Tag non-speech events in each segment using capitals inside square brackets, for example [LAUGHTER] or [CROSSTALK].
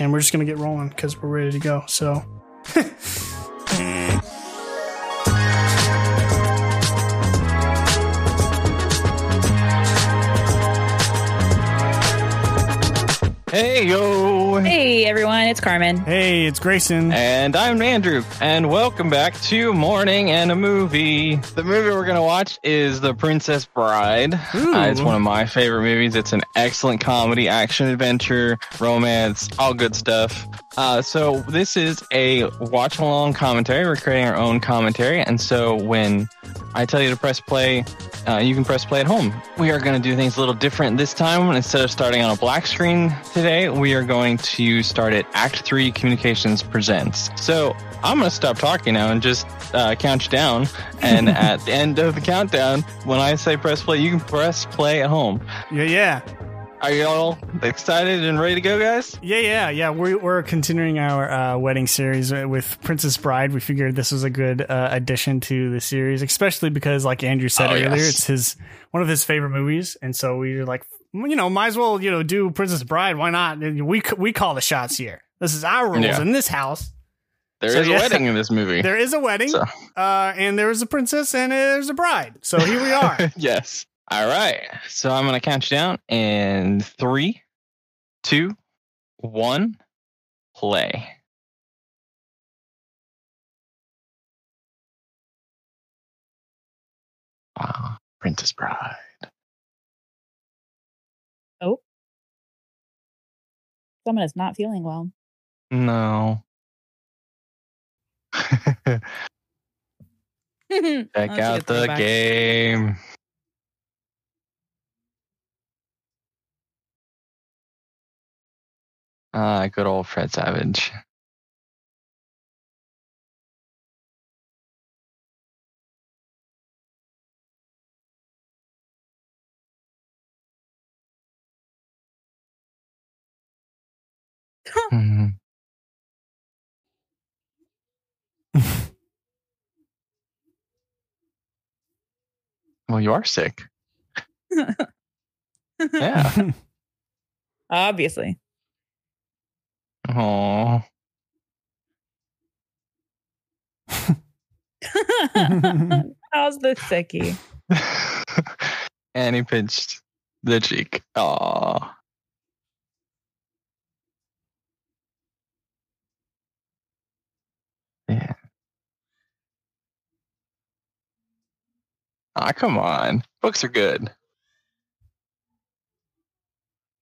and we're just gonna get rolling because we're ready to go. So. [LAUGHS] Hey yo! Hey everyone, it's Carmen. Hey, it's Grayson. And I'm Andrew, and welcome back to Morning and a Movie. The movie we're gonna watch is The Princess Bride. Uh, it's one of my favorite movies. It's an excellent comedy, action, adventure, romance, all good stuff. Uh, so this is a watch along commentary. We're creating our own commentary, and so when I tell you to press play, uh, you can press play at home. We are going to do things a little different this time. Instead of starting on a black screen today, we are going to start at Act 3 Communications Presents. So I'm going to stop talking now and just uh, count you down. And [LAUGHS] at the end of the countdown, when I say press play, you can press play at home. Yeah, yeah. Are you all excited and ready to go, guys? Yeah, yeah, yeah. We're, we're continuing our uh, wedding series with Princess Bride. We figured this was a good uh, addition to the series, especially because, like Andrew said Oh, earlier, yes. it's his one of his favorite movies, and so we were like, you know, might as well, you know, do Princess Bride. Why not? We we call the shots here. This is our rules Yeah. in this house. There is So, a yeah. wedding in this movie. [LAUGHS] There is a wedding, So- uh, and there is a princess, and there's a bride. So here we [LAUGHS] are. yes. All right. So I'm going to count you down in three, two, one, play. Wow. Princess Bride. Oh. Someone is not feeling well. No. [LAUGHS] Check out the game. Ah, good old Fred Savage. [LAUGHS] Mhm. well, you are sick. [LAUGHS] Yeah. Obviously. Oh. [LAUGHS] How's the sickie? [LAUGHS] and he pinched the cheek. Aw. Yeah. Ah, come on. Books are good.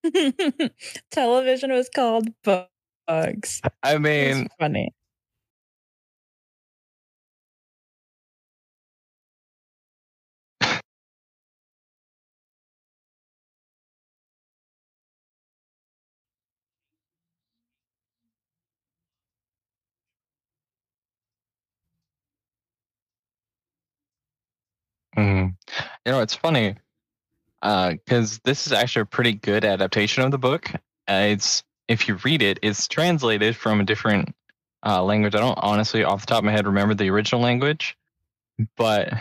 [LAUGHS] Television was called Bugs. I mean, funny. mm. you know, it's funny because this is actually a pretty good adaptation of the book. Uh, it's if you read it, it's translated from a different uh, language. I don't honestly, off the top of my head, remember the original language, but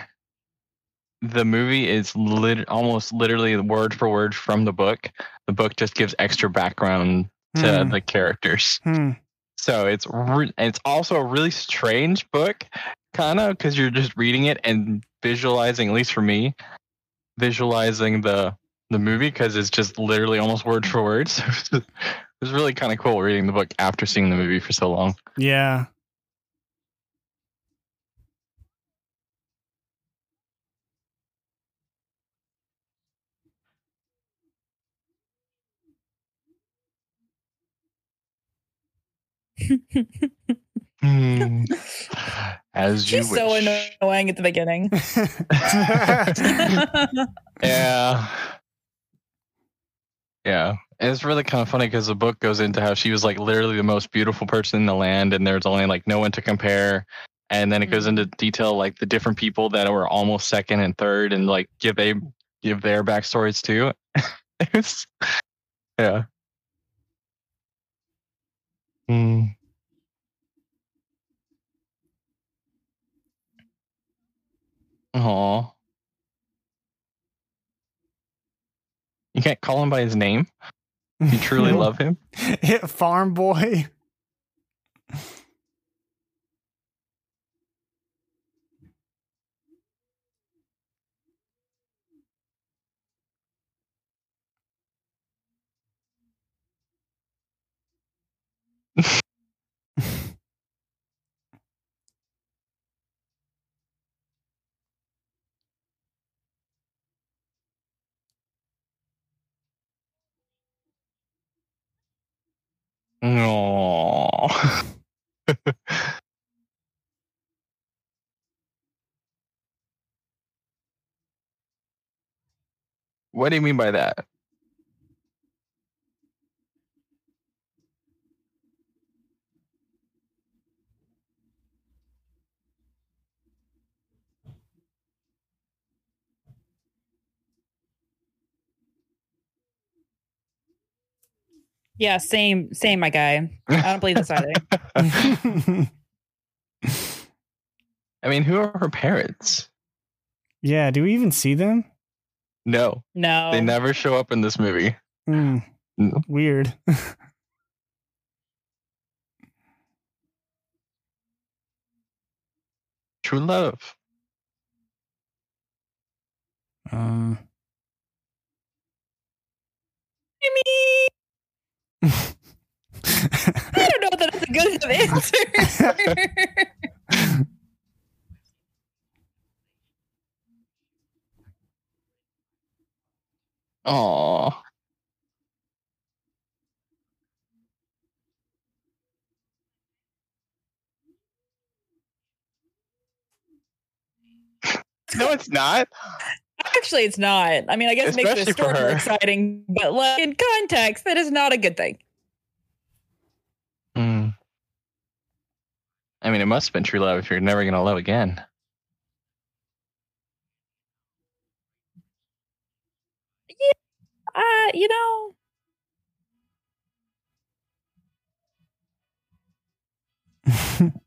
the movie is lit- almost literally word for word from the book. The book just gives extra background to Hmm. the characters. Hmm. So it's re- it's also a really strange book, kind of, because you're just reading it and visualizing. At least for me, visualizing the the movie because it's just literally almost word for word. [LAUGHS] So it was really kind of cool reading the book after seeing the movie for so long. Yeah. Hmm. As you She's so annoying at the beginning. [LAUGHS] [LAUGHS] [LAUGHS] Yeah. Yeah. And it's really kind of funny because the book goes into how she was like literally the most beautiful person in the land and there's only like no one to compare. And then it goes into detail like the different people that were almost second and third and like give they give their backstories too. [LAUGHS] it's yeah. Hmm. Aw. You can't call him by his name? You truly [LAUGHS] love him? [LAUGHS] Farm boy. No. [LAUGHS] what do you mean by that? Yeah, same, same, my guy. I don't believe this either. [LAUGHS] I mean, who are her parents? yeah, do we even see them? No, No. they never show up in this movie. Hmm, No. weird. [LAUGHS] True love. Um, I mean, I don't know that that's a good enough answer. [LAUGHS] Aww. [LAUGHS] No, it's not. Actually, it's not. I mean, I guess it makes the story more exciting, but like in context, that is not a good thing. Hmm. I mean, it must have been true love if you're never going to love again. Yeah, uh, you know, [LAUGHS]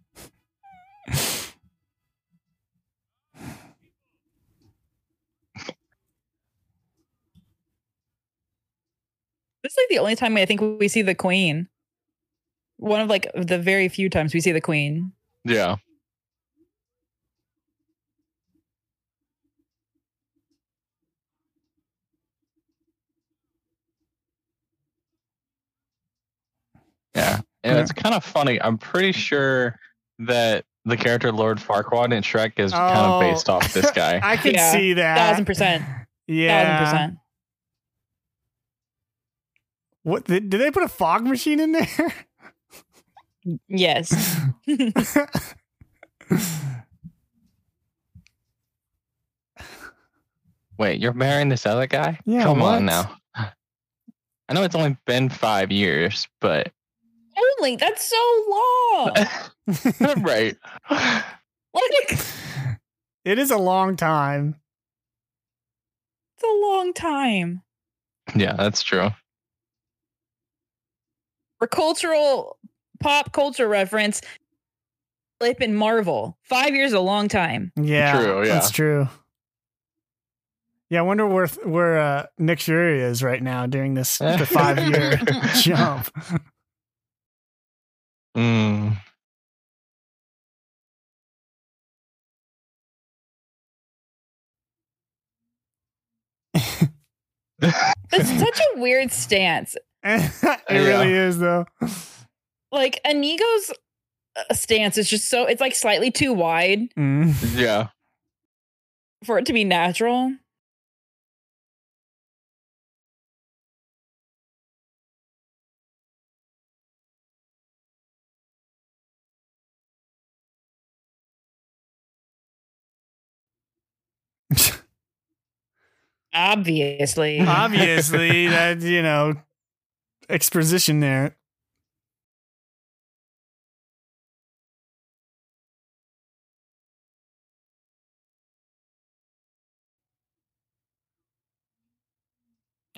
this is like the only time I think we see the queen. One of like the very few times we see the queen. Yeah. Yeah. And Yeah. it's kind of funny. I'm pretty sure that the character Lord Farquaad in Shrek is kind Oh. of based off this guy. [LAUGHS] I can Yeah, see that. Thousand percent. Yeah. Thousand percent. What did, did they put a fog machine in there? Yes. [LAUGHS] Wait, you're marrying this other guy? Yeah, Come what? on now. [LAUGHS] I know it's only been five years, but Only that's so long. [LAUGHS] right. Like it is a long time. it's a long time. Yeah, that's true. For cultural pop culture reference, Blip and Marvel. Five years a long time. Yeah, True, yeah. that's true. Yeah, I wonder where where uh, Nick Fury is right now during this [LAUGHS] the five year [LAUGHS] jump. Mm. [LAUGHS] That's such a weird stance. [LAUGHS] it Yeah. really is though. Like Inigo's uh, stance is just so it's like slightly too wide Mm. [LAUGHS] yeah. for it to be natural. [LAUGHS] Obviously. Obviously, that you know exposition there.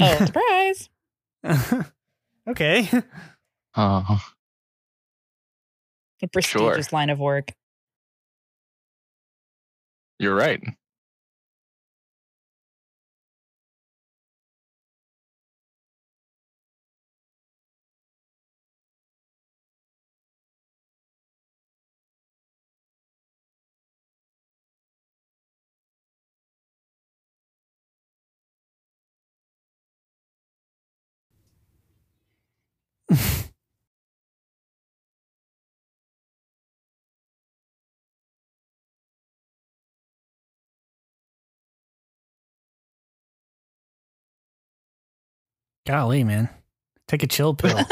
oh, [LAUGHS] surprise. [LAUGHS] okay. Uh-huh. Oh. A prestigious Sure. line of work. You're right. [LAUGHS] Golly, man. Take a chill pill. [LAUGHS]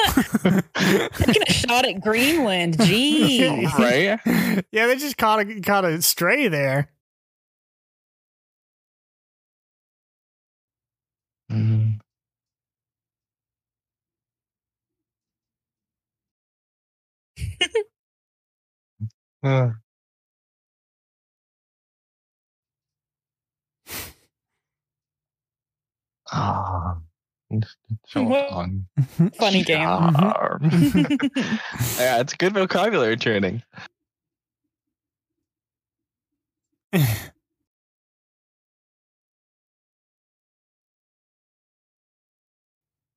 Taking a shot at Greenland. Gee. [LAUGHS] right? Yeah, they just caught a caught a stray there. Mm. Uh. Ah. So What? Funny game. [LAUGHS] Yeah, it's good vocabulary training. [LAUGHS]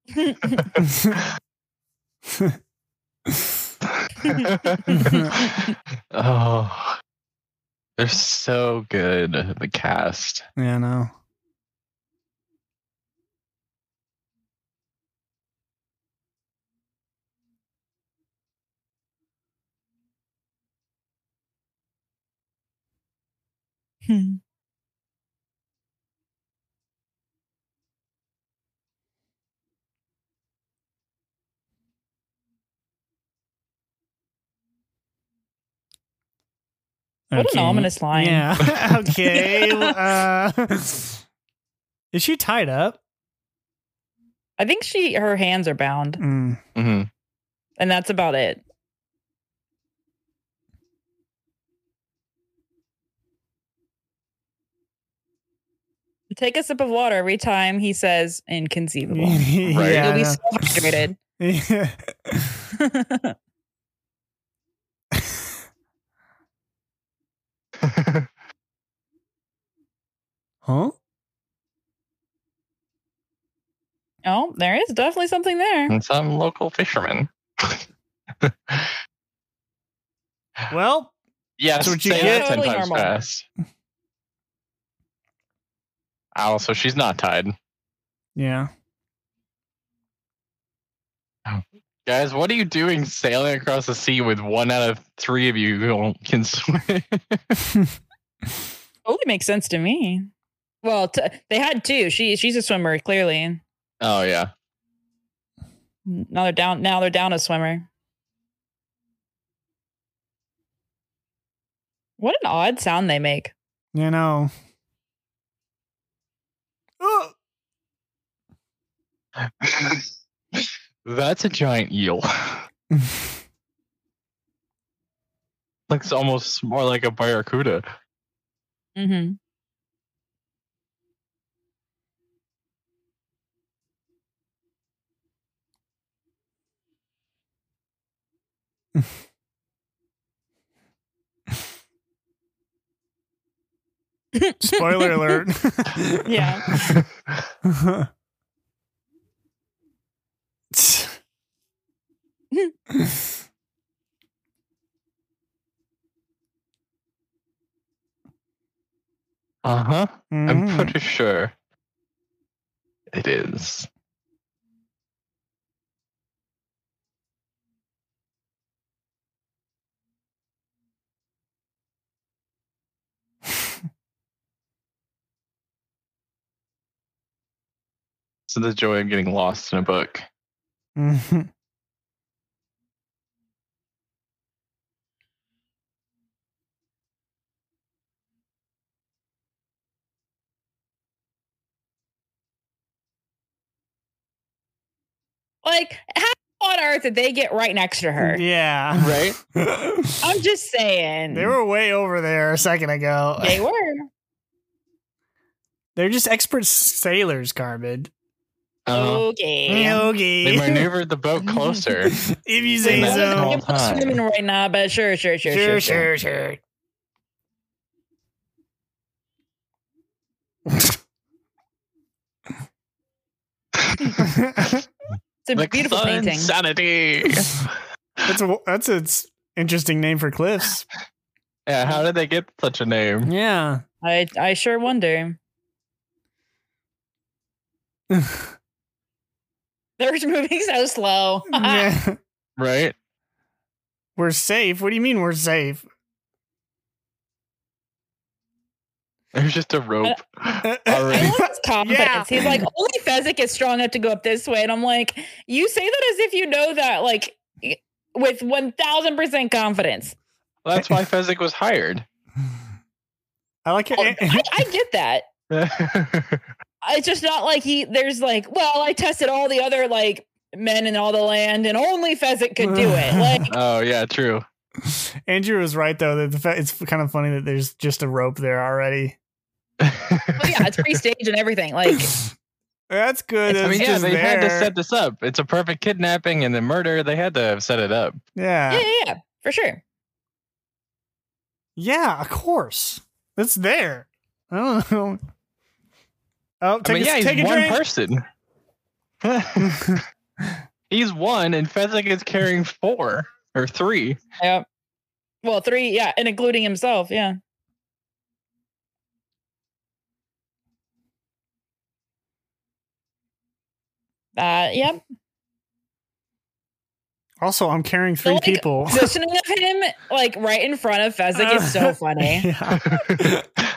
[LAUGHS] [LAUGHS] oh, they're so good. The cast. yeah, no. Hmm. What an ominous line. Yeah. [LAUGHS] [LAUGHS] okay. uh, [LAUGHS] is she tied up? I think she her hands are bound, Mm. hmm and that's about it. Take a sip of water every time he says inconceivable. yeah. You'll be I so hydrated. know. Huh? oh, there is definitely something there. and some local fishermen. [LAUGHS] Well, Yes, That's what you say get. that ten Totally times normal. fast. Oh, so she's not tied. yeah. Oh. Guys, what are you doing sailing across the sea with one out of three of you who can swim? [LAUGHS] Totally makes sense to me. Well, t- they had two. She she's a swimmer clearly. oh yeah. Now they're down. Now they're down a swimmer. What an odd sound they make. You know. [LAUGHS] [LAUGHS] That's a giant eel. [LAUGHS] Looks almost more like a barracuda. Mm-hmm. [LAUGHS] spoiler alert. [LAUGHS] Yeah. [LAUGHS] Uh huh. I'm Mhm. pretty sure it is. [LAUGHS] So the joy of getting lost in a book. Mhm. Like, how on earth did they get right next to her? Yeah. Right? [LAUGHS] I'm just saying. they were way over there a second ago. They [LAUGHS] were. They're just expert sailors, Carbid. Uh, Okay. Okay. they maneuvered the boat [LAUGHS] closer. if you say They so. I'm swimming right now, but sure, sure, sure, Sure, sure, sure, sure. It's a beautiful painting. Insanity. [LAUGHS] that's a that's its interesting name for cliffs. yeah, how did they get such a name? Yeah. I I sure wonder. They [LAUGHS] They're moving so slow. [LAUGHS] yeah. Right? We're safe. What do you mean we're safe? [LAUGHS] There's just a rope [LAUGHS] I already. love his confidence. Yeah. He's like, only Fezzik is strong enough to go up this way. And I'm like, you say that as if you know that, like, with 1000% confidence. That's why Fezzik was hired. I like it. Oh, I, I get that. [LAUGHS] It's just not like he, there's like, well, I tested all the other, like, men in all the land and only Fezzik could do it. Like, oh yeah, true. Andrew was right though. That the fa- it's kind of funny that there's just a rope there already. Oh, yeah, it's pre staged and everything. Like, [LAUGHS] That's good. I I It's mean, yeah, just they had to set this up. It's a perfect kidnapping and the murder. They had to have set it up. Yeah. yeah, yeah, yeah, for sure. Yeah, of course. It's there. I don't [LAUGHS] know. Oh, I take mean, a, yeah, he's take a one drink. person. [LAUGHS] he's one, and Fezzik is carrying four or three. Yeah. Well, three, yeah, and including himself, yeah. Uh, yep. also, I'm carrying three like, people. [LAUGHS] Positioning of him like right in front of Fezzik is so [LAUGHS] funny.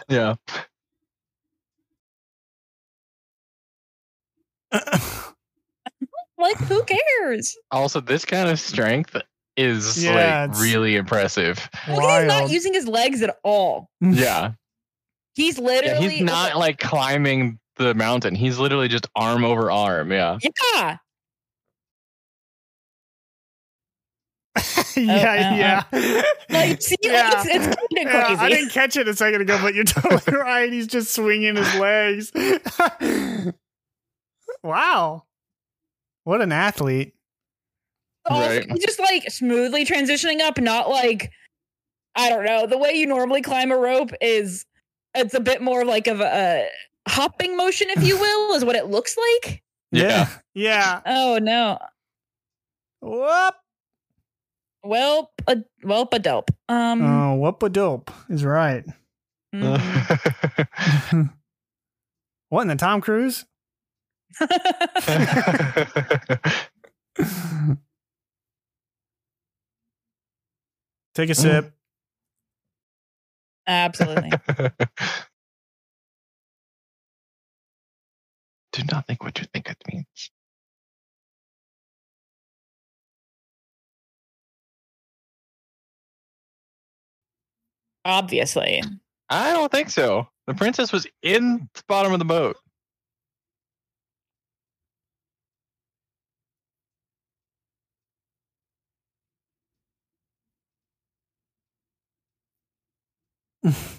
yeah. yeah. [LAUGHS] Like, who cares? Also, this kind of strength is Yeah, like really impressive. Look at he's not using his legs at all. Yeah. He's yeah. literally He's not like climbing the mountain. He's literally just arm over arm. Yeah. Yeah. [LAUGHS] yeah, uh, yeah. Like, see, like, Yeah. it's, it's kind of Yeah, I didn't catch it a second ago, but you're totally [LAUGHS] right. He's just swinging his legs. [LAUGHS] wow. What an athlete. Also, Right. he's just like smoothly transitioning up, not like I don't know. The way you normally climb a rope is it's a bit more like of a, a hopping motion, if you [LAUGHS] will, is what it looks like. Yeah. Yeah. Oh no. Whoop. Well, a well, a dope. Um, Oh, whoop a dope is right. mhm. [LAUGHS] What in the Tom Cruise? [LAUGHS] Take a Mm. sip. absolutely. Do not think what you think it means. Obviously. I don't think so. The princess was in the bottom of the boat. [LAUGHS]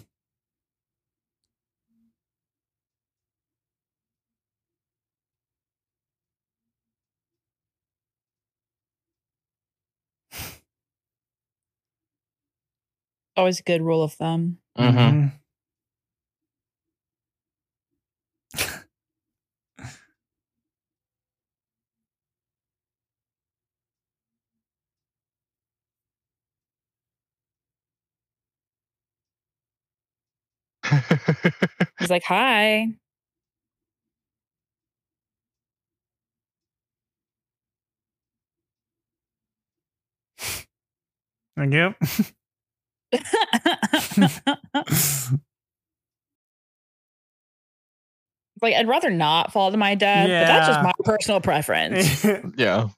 Always a good rule of thumb. Mm-hmm. Mhm. [LAUGHS] He's like, "Hi." Thank [LAUGHS] you. [LAUGHS] like I'd rather not fall to my death, but that's just my personal preference. [LAUGHS] yeah.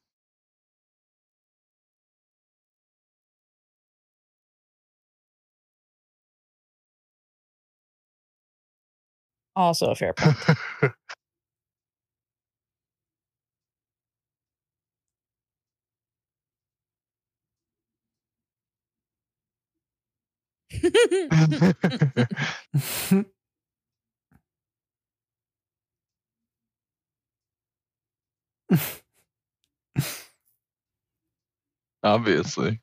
also a fair point. [LAUGHS] Obviously.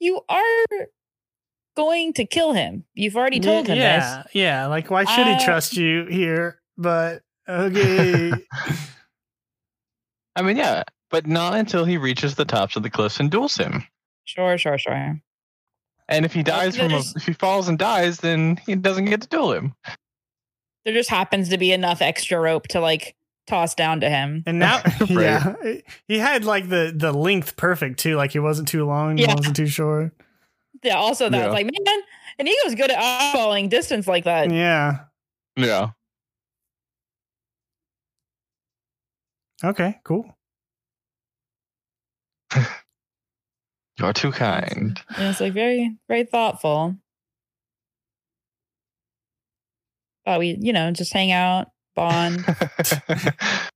you are going to kill him. You've already told him yeah, this. Yeah, like why should he Uh, trust you here? But okay. [LAUGHS] I mean, yeah, but not until he reaches the tops of the cliffs and duels him. Sure, sure, sure. And if he dies from a, if he falls and dies, then he doesn't get to duel him. There just happens to be enough extra rope to like toss down to him. And now, [LAUGHS] [LAUGHS] yeah, he had like the the length perfect too. Like he wasn't too long, yeah. wasn't too short. Yeah. Also, that yeah. was like man, and he was good at eyeballing distance like that. Yeah. Yeah. Okay. Cool. [SIGHS] You're too kind. Yeah, it's like very, very thoughtful. Thought we, you know, just hang out, bond. [LAUGHS]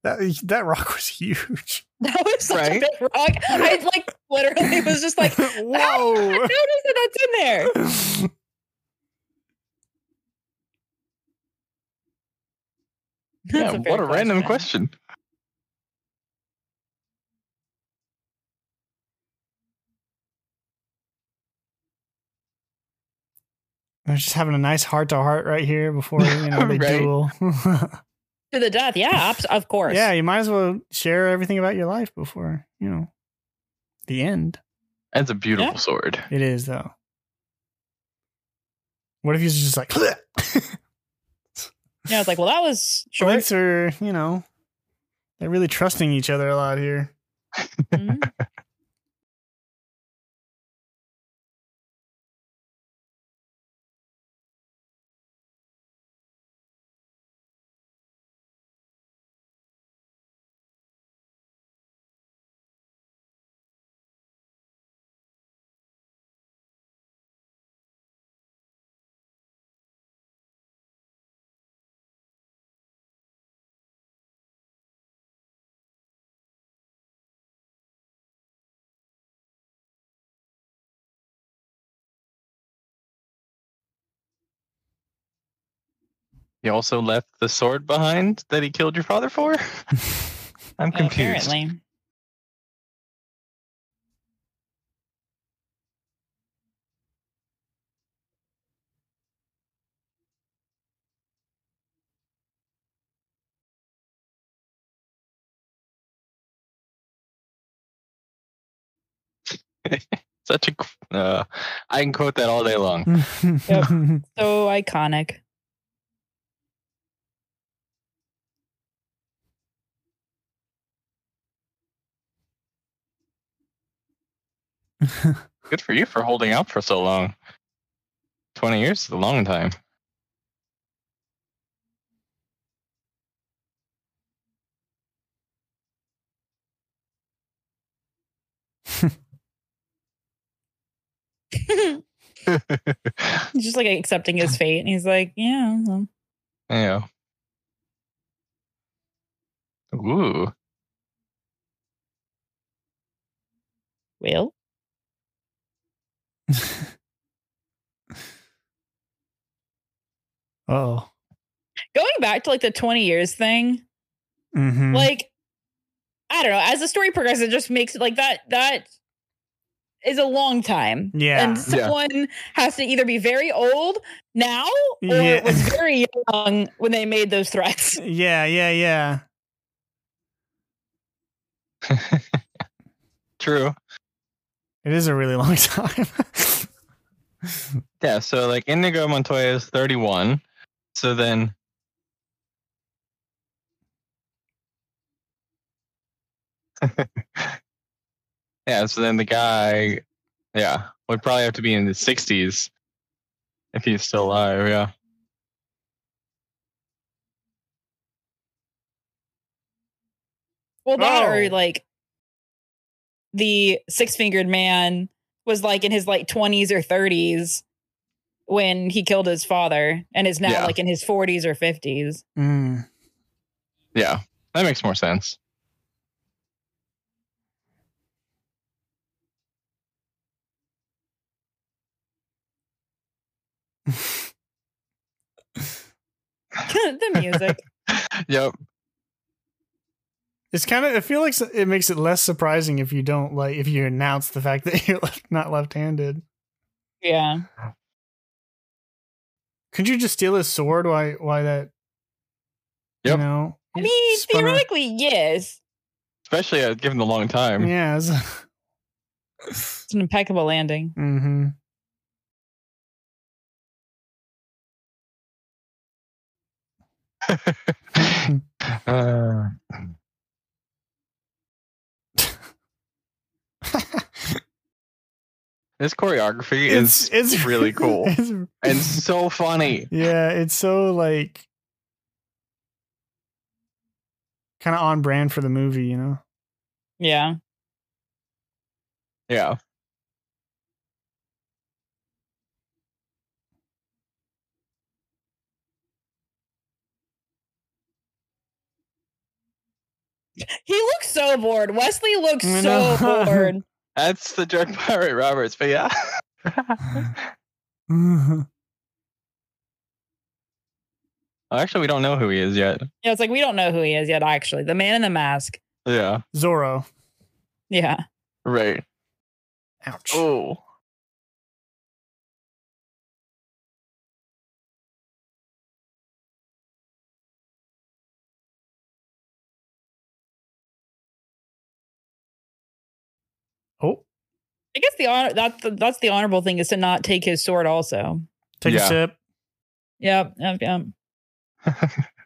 that that rock was huge. [LAUGHS] That was such right? a big rock. I like literally was just like, [LAUGHS] ah, whoa! I noticed that that's in there. yeah, what a question. random question. They're just having a nice heart to heart right here before you know [LAUGHS] they right. duel. [LAUGHS] to the death, yeah, of course. Yeah, you might as well share everything about your life before you know the end. That's a beautiful yeah. sword. It is though. What if he's just like? yeah, it's like, well, that was short. Thanks are you know, they're really trusting each other a lot here. Mm-hmm. He also left the sword behind that he killed your father for? [LAUGHS] I'm confused. Apparently. [LAUGHS] Such a. Uh, I can quote that all day long. [LAUGHS] yep. So iconic. [LAUGHS] Good for you for holding out for so long. 20 years is a long time. he's [LAUGHS] just like accepting his fate and he's like yeah well. yeah ooh well [LAUGHS] oh. Going back to like the 20 years thing, mm-hmm. like, I don't know, as the story progresses, it just makes it like that, that is a long time. Yeah. And someone yeah. has to either be very old now or yeah. was very young when they made those threats. [LAUGHS] Yeah, yeah, yeah. [LAUGHS] True. It is a really long [LAUGHS] time. yeah, so like Inigo Montoya is 31. So then [LAUGHS] Yeah, so then the guy yeah, would probably have to be in the 60s if he's still alive, yeah. Well, that oh. or like the six fingered man was like in his like 20s or 30s when he killed his father and is now yeah. like in his 40s or 50s. Mm. Yeah, that makes more sense. [LAUGHS] the music. [LAUGHS] yep. It's kind of. I feel like it makes it less surprising if you don't like if you announce the fact [LAUGHS] that you're not left-handed. Yeah. Could you just steal his sword? Why? Why that? Yep. You know. I mean, theoretically, yes. Especially uh, given the long time. Yeah. it's [LAUGHS] an impeccable landing. Mm-hmm. [LAUGHS] uh. [LAUGHS] This choreography It's is it's [LAUGHS] really cool it's- and so funny. yeah, it's so like kind of on brand for the movie, you know. Yeah. Yeah. He looks so bored. Westley looks so bored. [LAUGHS] That's the jerk [LAUGHS] pirate Roberts, but yeah. [LAUGHS] Oh, actually, we don't know who he is yet. Yeah, it's like we don't know who he is yet, actually. The man in the mask. Yeah. Zorro. Yeah. Right. Ouch. Oh. Oh, I guess the honor that's the, that's the honorable thing is to not take his sword also. take a Yeah. sip. Yep. Yep. yep. [LAUGHS]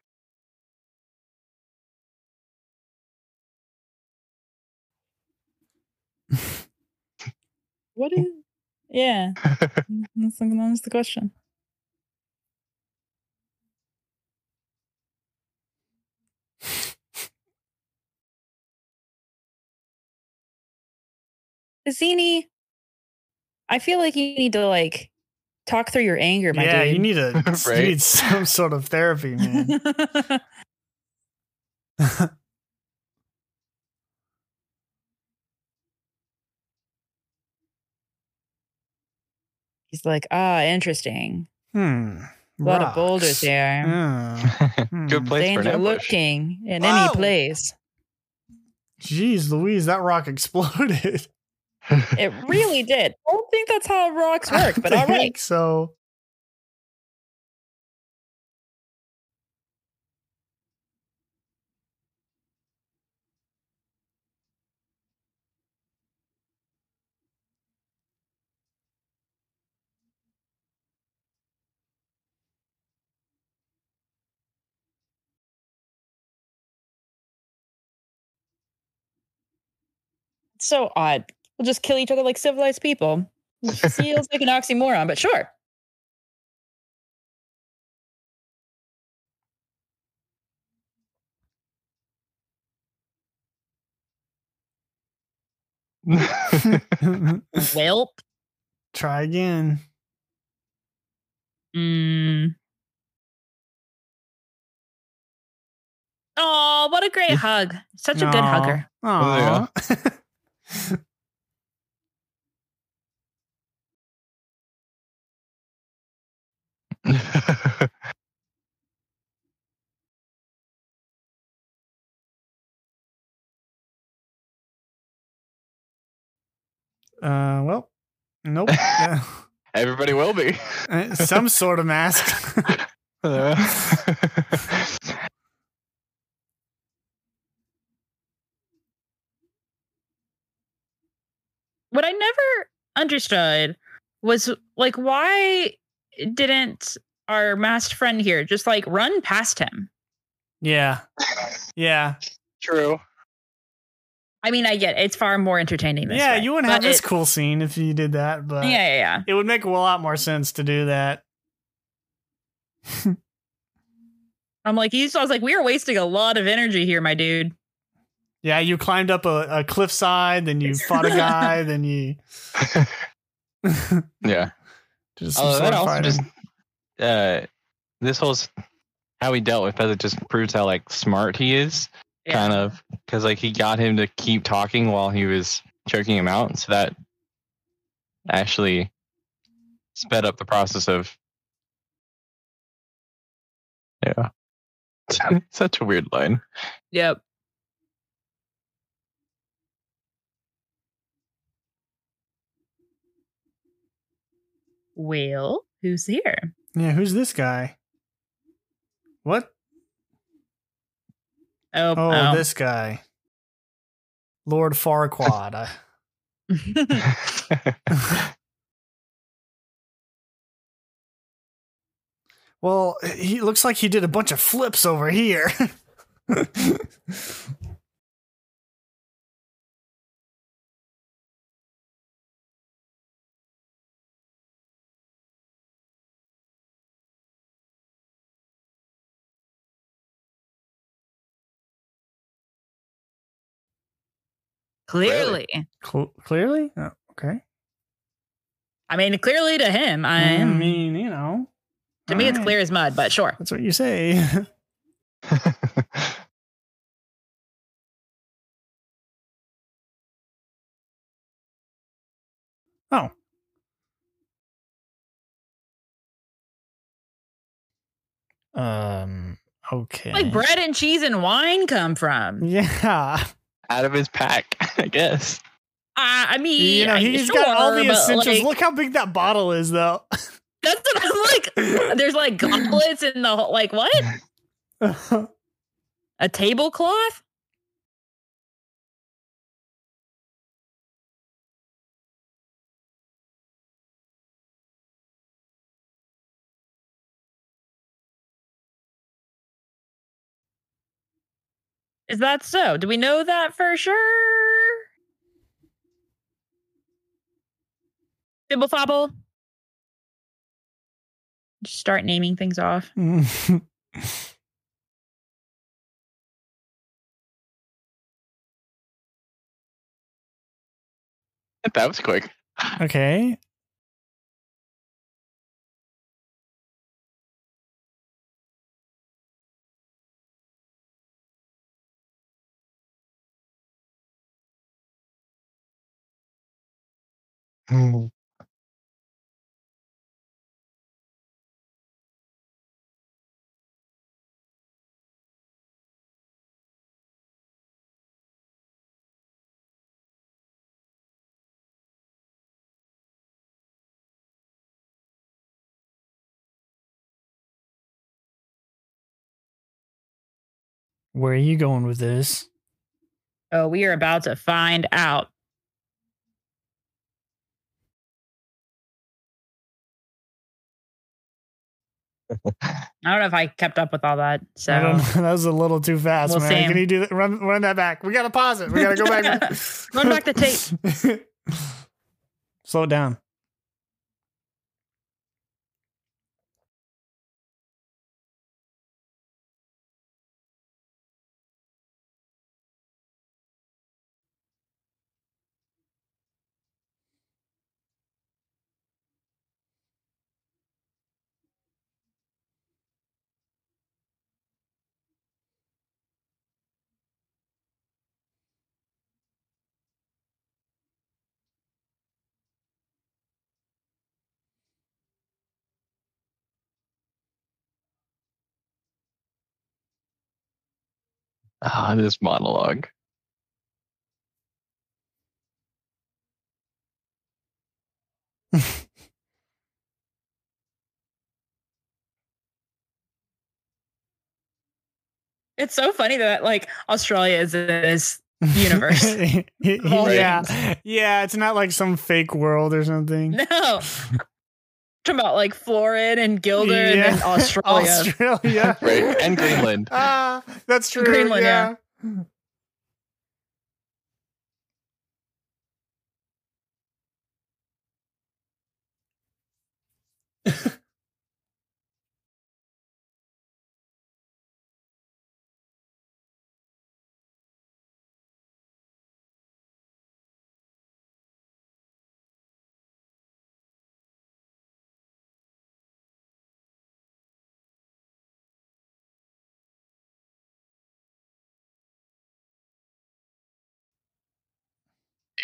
What is Yeah. [LAUGHS] That's, that's the question. Zini, I feel like you need to like talk through your anger, my yeah, dude. you need a [LAUGHS] you need some sort of therapy, man. [LAUGHS] [LAUGHS] He's like, ah, interesting. hmm. A lot of boulders there. Yeah. Good place for an Danger ambush. looking in Whoa. any place. Jeez, Louise, that rock exploded. It really [LAUGHS] did. I don't think that's how rocks work, but I all right. So so odd. We'll just kill each other like civilized people. It [LAUGHS] feels like an oxymoron, but sure. [LAUGHS] Welp. try again. Mm. Oh, what a great hug. Such a good Aw. hugger. Aw. [LAUGHS] [LAUGHS] Uh, well, nope. Yeah. [LAUGHS] Everybody will be. Uh, Some sort of mask. [LAUGHS] Uh, What I never understood was like, why didn't our masked friend here just like run past him? yeah. Yeah. True. I mean, I get it. it's far more entertaining. This yeah, way, you wouldn't have this it- cool scene if you did that, but Yeah, yeah, yeah. it would make a lot more sense to do that. [LAUGHS] I'm like, you. I was like, we are wasting a lot of energy here, my dude. Yeah, you climbed up a, a cliffside, then you [LAUGHS] fought a guy, then you [LAUGHS] Yeah. Just Oh, that also just uh, this whole how he dealt with it just proves how like smart he is, kind of, because like he got him to keep talking while he was choking him out, so that actually sped up the process of. Yeah. [LAUGHS] Such a weird line. Yep. Well, who's here? Yeah, who's this guy? What? Oh, Oh, oh. this guy. Lord Farquaad. [LAUGHS] Well, he looks like he did a bunch of flips over here. [LAUGHS] Clearly. Cl- clearly? Oh, okay. I mean, clearly to him. I, I mean, you know. To me, right. it's clear as mud, but sure. That's what you say. [LAUGHS] oh. Um, okay. Like bread and cheese and wine come from. [LAUGHS] Yeah out of his pack, [LAUGHS] I guess. Uh, I mean, you know, he's sure, got all the essentials. Like, Look how big that bottle is, though. [LAUGHS] That's what I'm like. There's like [LAUGHS] gauntlets in the like what? A tablecloth? Is that so? Do we know that for sure? Fibble fobble. Just start naming things off. [LAUGHS] that was quick. Okay. Mm. Where are you going with this? Oh, we are about to find out. I don't know if I kept up with all that. So [LAUGHS] that was a little too fast, we'll man. Can you do that? Run, run that back. We gotta pause it. We gotta go back. [LAUGHS] run back the tape. [LAUGHS] Slow it down. Ah, this monologue. [LAUGHS] it's so funny that like Australia is this universe. [LAUGHS] yeah. Yeah, it's not like some fake world or something. No talking about like Florin and Guilder yeah. and then [LAUGHS] Australia. Australia. [LAUGHS] right. And Greenland. [LAUGHS] Ah, that's true. Greenland, yeah. yeah.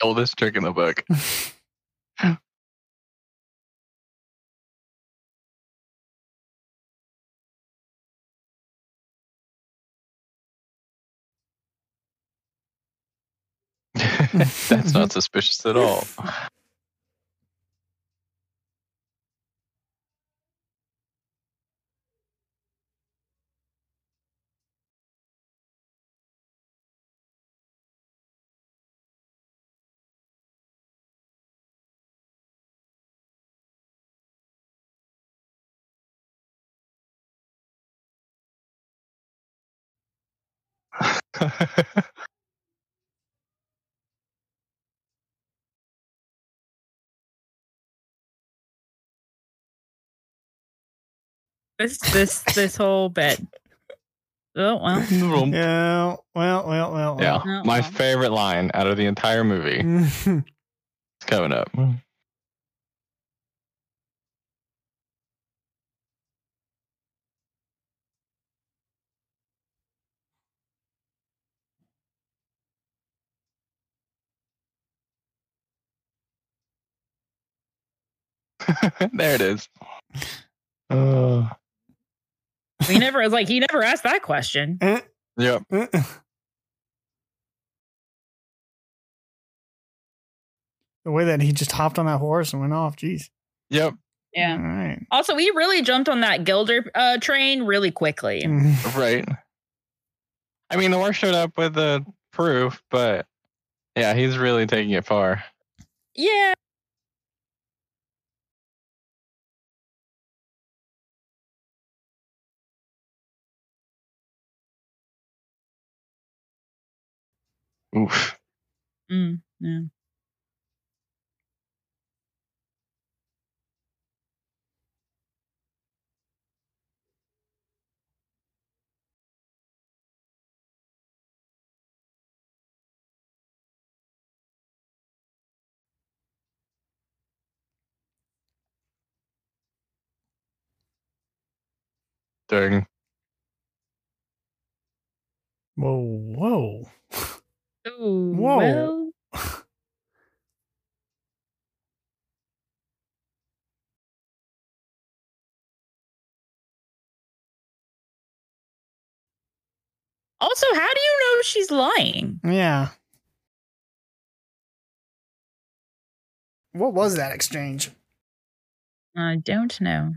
The oldest trick in the book. [LAUGHS] [LAUGHS] That's not suspicious at all. [LAUGHS] [LAUGHS] this this this whole bit. Oh well. [LAUGHS] Yeah. Well. Well. Well. Yeah. Oh, My favorite line out of the entire movie. [LAUGHS] it's coming up. [LAUGHS] there it is. Uh, he never was like he never asked that question. Eh. yep. Eh. the way that he just hopped on that horse and went off, jeez. Yep. Yeah. All right. Also, he really jumped on that Guilder uh, train really quickly. right. I mean, the horse showed up with the proof, but yeah, he's really taking it far. Yeah, Oof. Mm, yeah. Dang. Whoa, whoa. Ooh, Whoa. Well. [LAUGHS] Also, how do you know she's lying? Yeah. What was that exchange? I don't know.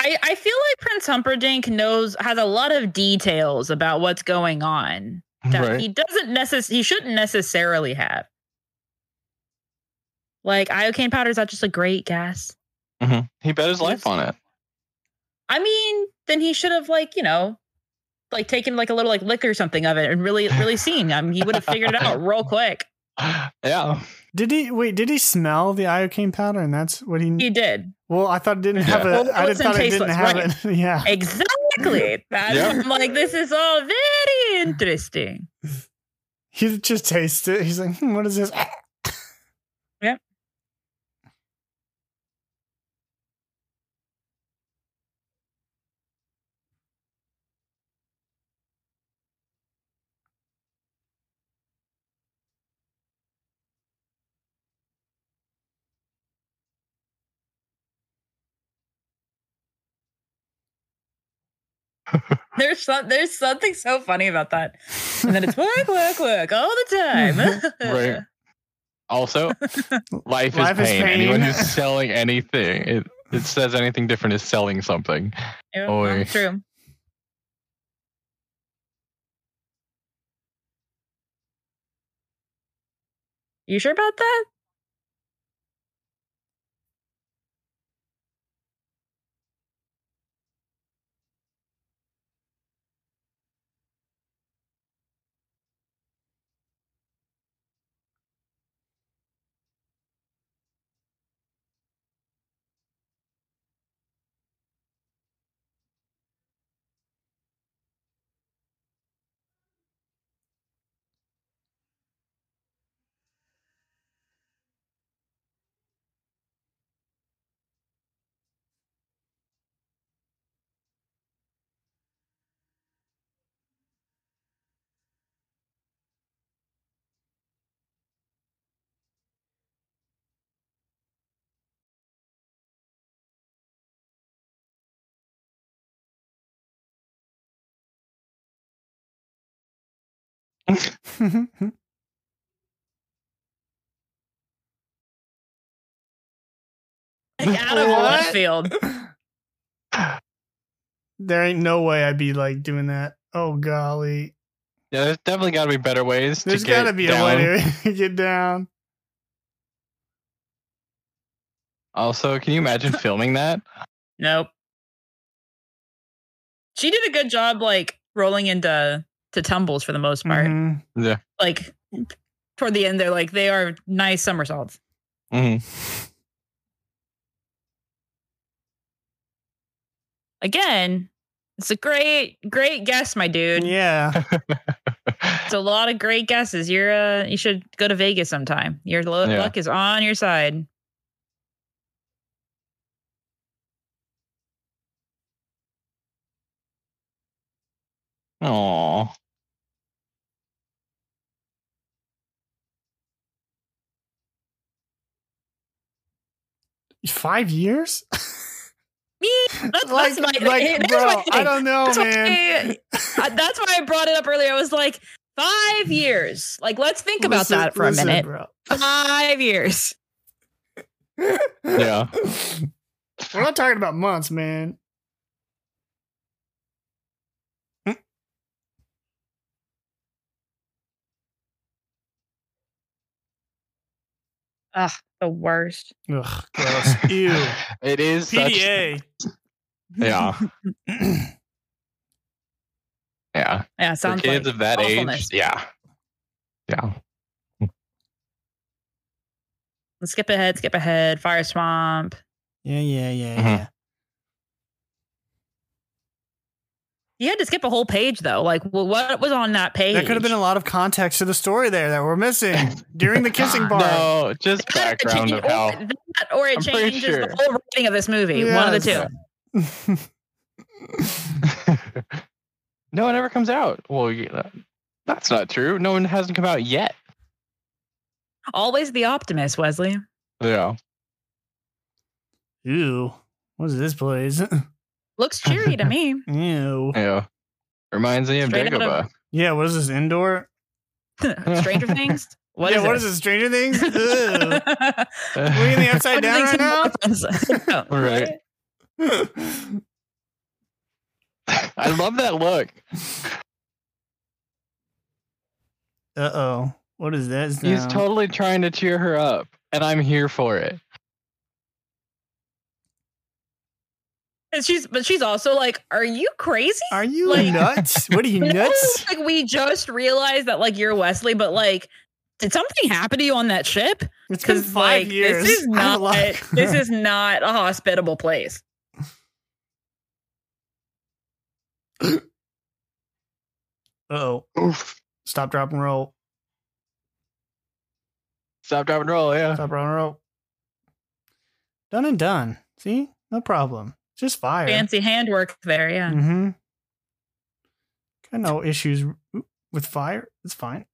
I, I feel like Prince Humperdinck knows has a lot of details about what's going on that right. he doesn't necessarily he shouldn't necessarily have. Like iocane powder is that just a great gas? Mm-hmm. He bet his life on it. I mean, then he should have like you know, like taken like a little like lick or something of it and really really seen. I mean, he would have figured it out [LAUGHS] real quick. Yeah. Did he wait? Did he smell the iocane powder, and that's what he? He did. Well, I thought it didn't have yeah. a. Well, I didn't thought it didn't have right. it. [LAUGHS] yeah, exactly. That's yeah. like this is all very interesting. He just tastes it. He's like, hmm, "What is this?" [LAUGHS] there's some, there's something so funny about that. And then it's work, work, work all the time. [LAUGHS] right. Also, [LAUGHS] life, life is, pain. is, pain. Anyone who's selling anything, it, it says anything different is selling something. Yeah, oh, true. You sure about that? [LAUGHS] out of left field. [SIGHS] There ain't no way I'd be like doing that. Oh golly. Yeah, there's definitely got to be better ways. There's got to be down. a way to [LAUGHS] get down. Also, can you imagine filming that? Nope. She did a good job, like rolling into to tumbles for the most part. Mm-hmm. Yeah. Like toward the end, they're like they are nice somersaults. Mm-hmm. Again, it's a great, great guess, my dude. Yeah. [LAUGHS] it's a lot of great guesses. You're uh you should go to Vegas sometime. Your lo- yeah. luck is on your side. Aww. Five years? [LAUGHS] Me, that's, like, that's my, like, [LAUGHS] bro, my I don't know, that's man. Why, that's why I brought it up earlier. I was like, five years. Like, let's think about listen, that for listen, a minute. Bro. Five years. [LAUGHS] yeah. We're not talking about months, man. Ugh, the worst. Ugh, [LAUGHS] gross. Ew. it is PDA. Such... [LAUGHS] Yeah. yeah. Yeah. Sounds For kids like of that age. Yeah. Yeah. Let's skip ahead. Skip ahead. Fire swamp. Yeah. Yeah. Yeah. Mm-hmm. Yeah. You had to skip a whole page though. Like, well, what was on that page? There could have been a lot of context to the story there that we're missing [LAUGHS] during the kissing part. no, just background of how, or, that, or it I'm changes sure. the whole writing of this movie. Yes. One of the two. [LAUGHS] no one ever comes out. Well, uh, that's not true. No one hasn't come out yet. Always the optimist, Westley. Yeah. Ew. What is this place? [LAUGHS] Looks cheery to me. [LAUGHS] Ew. Yeah. Reminds me of Straight Dagobah. Of- yeah, what is this indoor? [LAUGHS] Stranger Things? [LAUGHS] What yeah, what is it? Stranger Things? Ew. We're in the upside down right now? All right. I love that look. Uh oh. What is this? Now? He's totally trying to cheer her up, and I'm here for it. And she's, but she's also like, "Are you crazy? Are you like, nuts? What are [LAUGHS] you nuts? like, we just realized that like you're Westley, but like, did something happen to you on that ship? It's been five like, years. [LAUGHS] This is not. like- this is not a hospitable place. [GASPS] oh. Stop, drop, and roll. Stop, drop, and roll. Yeah. Stop, drop, and roll. Done and done. See, no problem. Just fire. Fancy handwork there, yeah. Mm-hmm. Got no issues with fire. It's fine.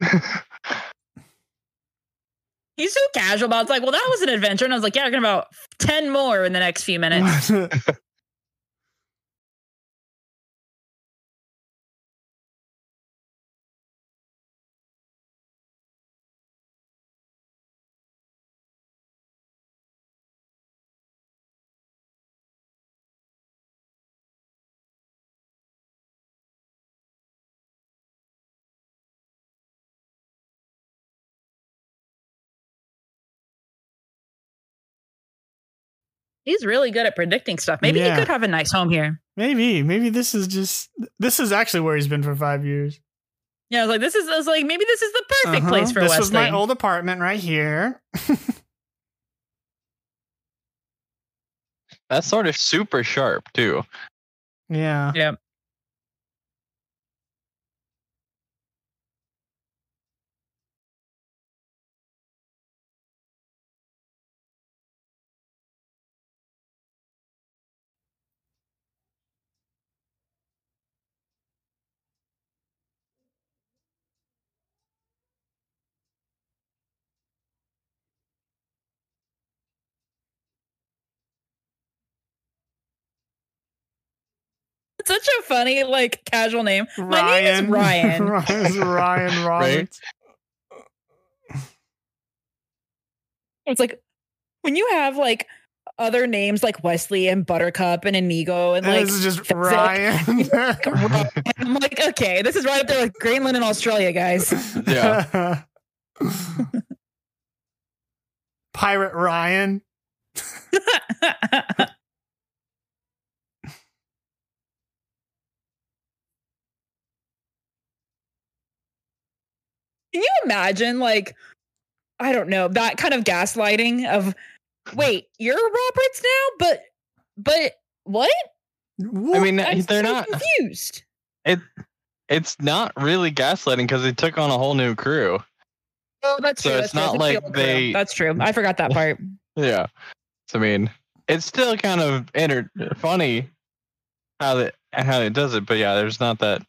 [LAUGHS] He's so casual about it. It's like, well, that was an adventure. And I was like, yeah, we're going about 10 more in the next few minutes. [LAUGHS] [LAUGHS] He's really good at predicting stuff. Maybe yeah. he could have a nice home here. Maybe. Maybe this is just this is actually where he's been for five years. Yeah, I was like, this is I was like, maybe this is the perfect uh-huh. place for this Westley. was my old apartment right here. [LAUGHS] That's sort of super sharp too. Yeah. Yeah. Such a funny, like, casual name. Ryan. My name is Ryan. Ryan's Ryan [LAUGHS] Roberts. [LAUGHS] Right? It's like when you have like other names like Westley and Buttercup and Inigo and like this is just Ryan. [LAUGHS] Like, I'm like, okay, this is right up there with Greenland and Australia, guys. Yeah. Pirate Ryan. Can you imagine, like, I don't know, that kind of gaslighting of, wait, you're Roberts now, but, but what? I mean, I'm they're so not confused. It, it's not really gaslighting because they took on a whole new crew. Oh, that's so true. It's that's not true. like they. That's true. I forgot that part. [LAUGHS] yeah, I mean, it's still kind of inter- funny how that how it does it, but yeah, there's not that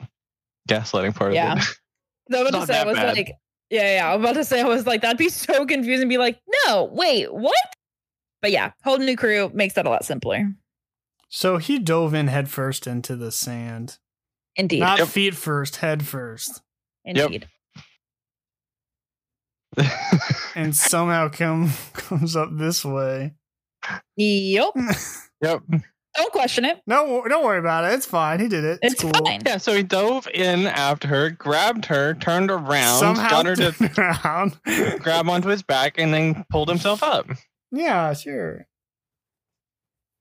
gaslighting part yeah. of it. [LAUGHS] I was about to say, I was bad. like, yeah, yeah. I was about to say, I was like, that'd be [LAUGHS] so confusing. Be like, no, wait, what? But yeah, whole new crew makes that a lot simpler. So he dove in headfirst into the sand. Indeed. Not yep. feet first, head first. Indeed. Yep. [LAUGHS] and somehow come [LAUGHS] comes up this way. Yep. yep. Don't question it. No, don't worry about it. It's fine. He did it. It's, it's cool. fine. Yeah, so he dove in after her, grabbed her, turned around, Somehow got her to [LAUGHS] around. grab onto his back, and then pulled himself up. Yeah, sure.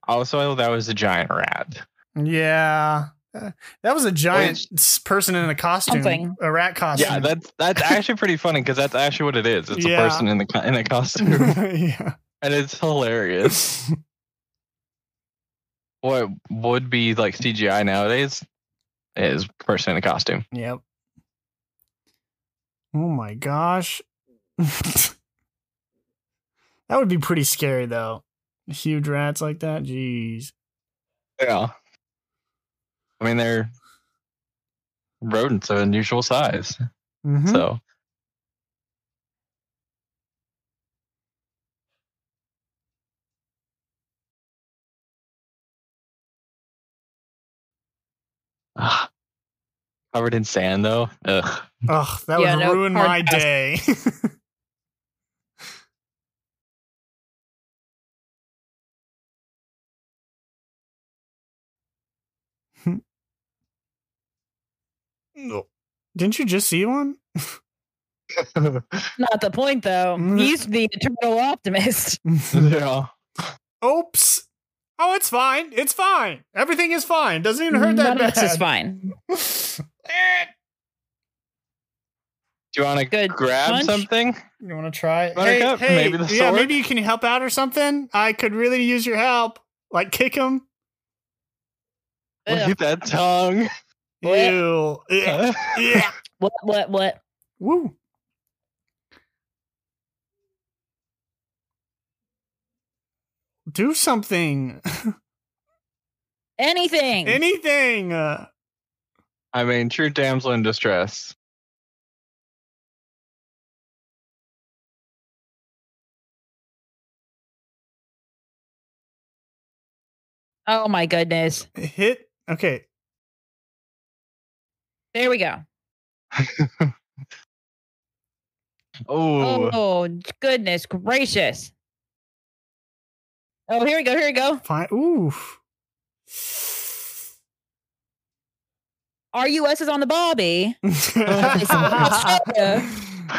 Also, that was a giant rat. Yeah. Uh, that was a giant Which, person in a costume, something. a rat costume. Yeah, that's that's [LAUGHS] actually pretty funny because that's actually what it is. It's yeah. a person in the in a [LAUGHS] costume. yeah, and it's hilarious what would be like CGI nowadays is person in a costume. Yep. Oh my gosh. [LAUGHS] that would be pretty scary though. Huge rats like that. Jeez. Yeah. I mean they're rodents of unusual size. Mm-hmm. So Ugh. Covered in sand though. Ugh. Ugh, that yeah, would no, ruin my day. [LAUGHS] no. Didn't you just see one? [LAUGHS] Not the point though. Mm. He's the eternal optimist. [LAUGHS] yeah. Oops. Oh, it's fine. It's fine. Everything is fine. Doesn't even hurt that None bad. This is fine. [LAUGHS] Do you want to Good grab punch? something? You want to try? Hey, hey, maybe the yeah, maybe you can help out or something. I could really use your help. Like kick him. Look at that tongue. Ew. [LAUGHS] yeah. yeah. What? What? What? Woo. Do something. Anything. Anything. I mean, true damsel in distress. Oh my goodness. Hit. Okay. There we go. [LAUGHS] oh. Oh, goodness gracious. Oh, here we go. Here we go. Fine. Ooh. RUS is on the Bobby. [LAUGHS]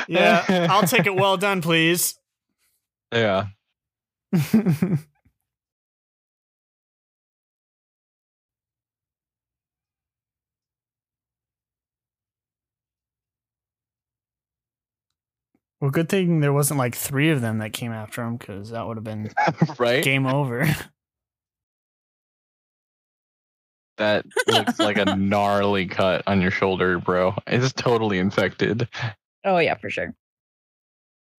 yeah, I'll take it. Well done, please. Yeah. [LAUGHS] Well, good thing there wasn't like three of them that came after him because that would have been [LAUGHS] right game over. [LAUGHS] That looks like a [LAUGHS] gnarly cut on your shoulder, bro. It's totally infected. Oh yeah, for sure.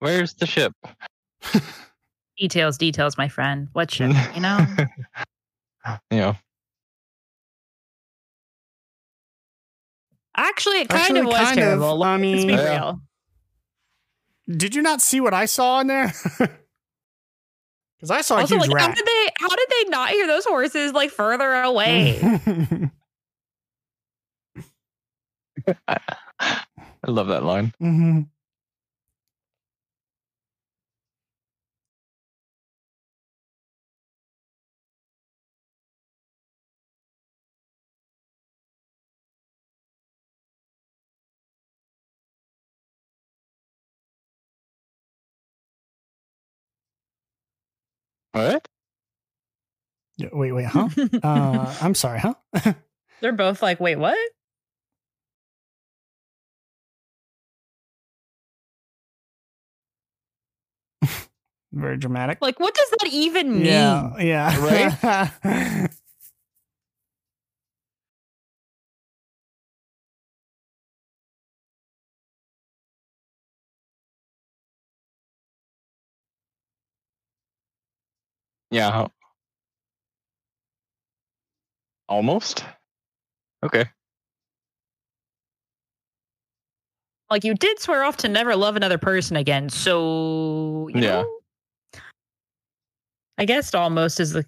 Where's the ship? details, details, my friend. What ship? You know. yeah. Actually, it kind Actually, of was kind terrible. Of, I mean, Let's be real. Did you not see what I saw in there? [LAUGHS] Because I saw also, a huge like, rat. How did they? How did they not hear those horses like further away? [LAUGHS] [LAUGHS] I love that line. Mm-hmm. What? Wait, wait, huh? [LAUGHS] uh, I'm sorry, huh? [LAUGHS] They're both like, wait, what? Very dramatic. Like, what does that even mean? Yeah, yeah. Right? [LAUGHS] Yeah. Almost. Okay. Like, you did swear off to never love another person again. So, you Yeah. know, I guess almost is the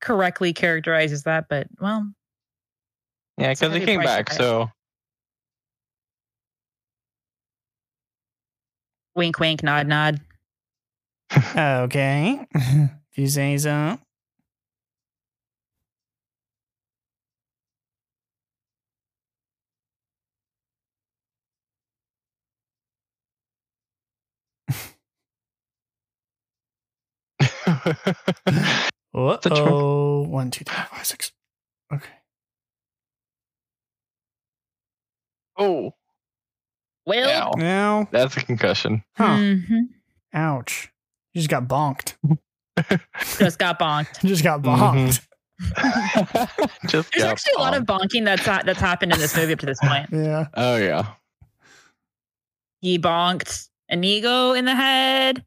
correctly characterizes that, but well, Yeah, because he came back. So wink, wink, nod, nod. Okay. [LAUGHS] if you say so. Uh a trunk. oh. One, two, three, four, five, six. Okay. oh, Well, ow. Now, That's a concussion. huh? mhm. Ouch. You just got bonked. [LAUGHS] just got bonked. Just got bonked. Mm-hmm. [LAUGHS] Just There's got actually a lot of bonking that's ha- that's happened in this movie up to this point. [LAUGHS] Yeah. Oh yeah. He bonked Inigo in the head.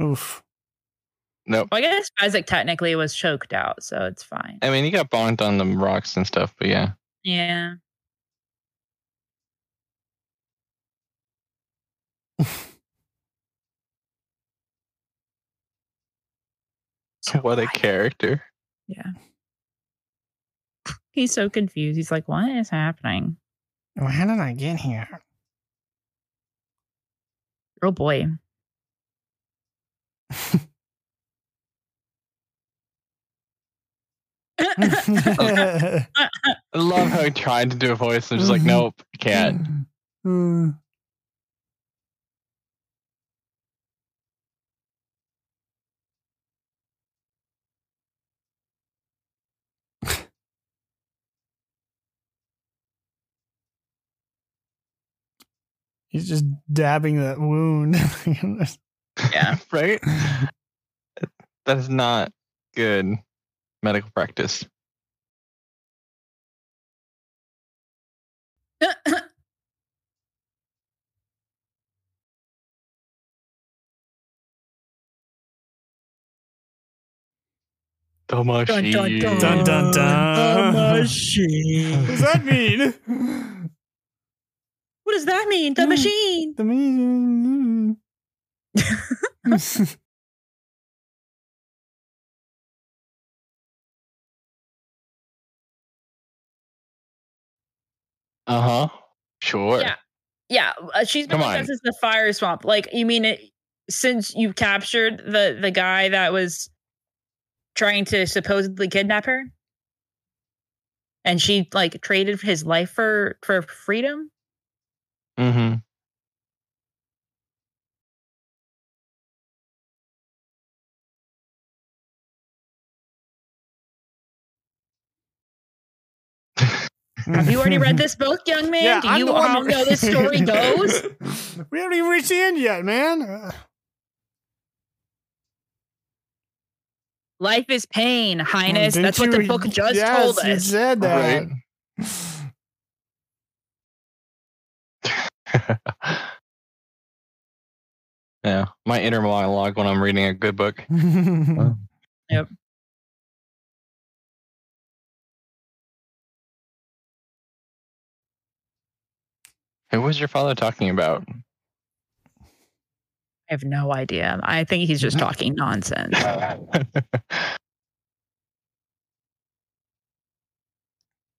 Oof. Nope. Well, I guess Isaac technically was choked out, so it's fine. I mean, he got bonked on the rocks and stuff, but yeah. Yeah. So what a character. Yeah. He's so confused. He's like, "What is happening?" Well, how did I get here? Oh boy. [LAUGHS] [LAUGHS] I love how he tried to do a voice. I'm just like, Mhm. nope, can't. He's just dabbing that wound. [LAUGHS] Yeah. [LAUGHS] right? [LAUGHS] That is not good medical practice. The machine. dun, dun. dun dun dun. machine. What does that mean? What does that mean? The Mm. machine. the mean. [LAUGHS] Uh huh. Sure. Yeah. Yeah, uh, she's been Come like on. that since the fire swamp. Like, you mean it since you captured the the guy that was trying to supposedly kidnap her, and she like traded his life for for freedom? Mm-hmm. Have you already read this book, young [LAUGHS] man? Do you the one all that- know this story [LAUGHS] goes? we haven't even reached the end yet, man. Life is pain, Highness. didn't That's what the you- book just yes, told You us. said that. Yeah. My inner monologue when I'm reading a good book. [LAUGHS] Yep. Who was your father talking about? I have no idea. I think he's just talking nonsense. [LAUGHS]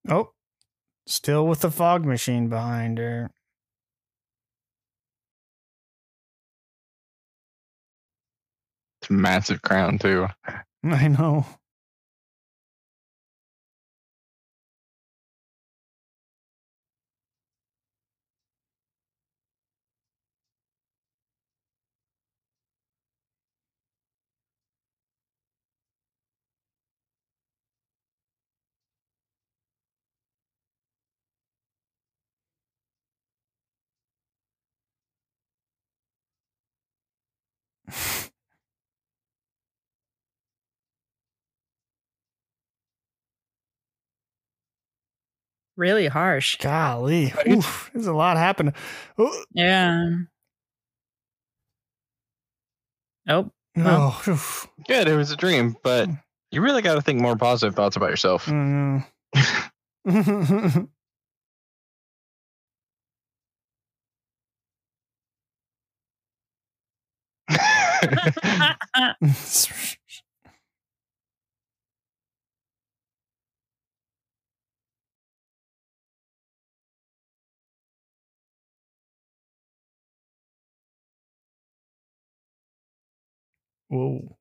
oh, still with the fog machine behind her. Massive crown too. [LAUGHS] I know. Really harsh. Golly, Oof, there's a lot happening. Oh. Yeah. Oh. Well. Oh, good. It was a dream, but hmm. you really got to think more positive thoughts about yourself. Mm. [LAUGHS] [LAUGHS] [LAUGHS] Whoa.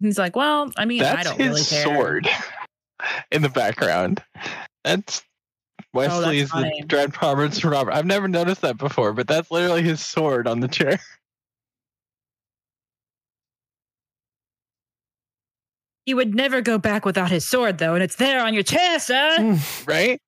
He's like, well, I mean, That's I don't really care. sword [LAUGHS] in the background. That's Westley's oh, the Dread Roberts Robert. I've never noticed that before, but that's literally his sword on the chair. [LAUGHS] He would never go back without his sword, though, and it's there on your chest, huh? Hmm. right?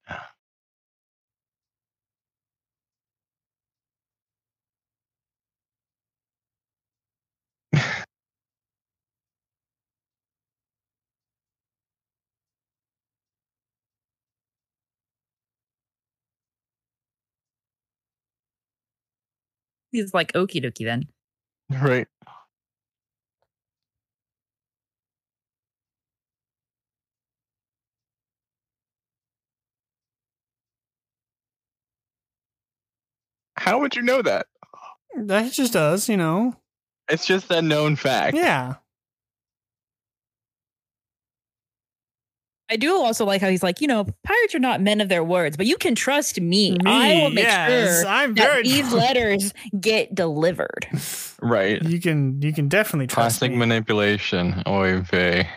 He's like okie dokie then. [LAUGHS] Right. How would you know that? That just does, you know. It's just a known fact. Yeah. I do also like how he's like, you know, pirates are not men of their words, but you can trust me. me I will make yes, sure I'm that these [LAUGHS] letters get delivered. Right. You can you can definitely trust Classic me. manipulation. Oy vey.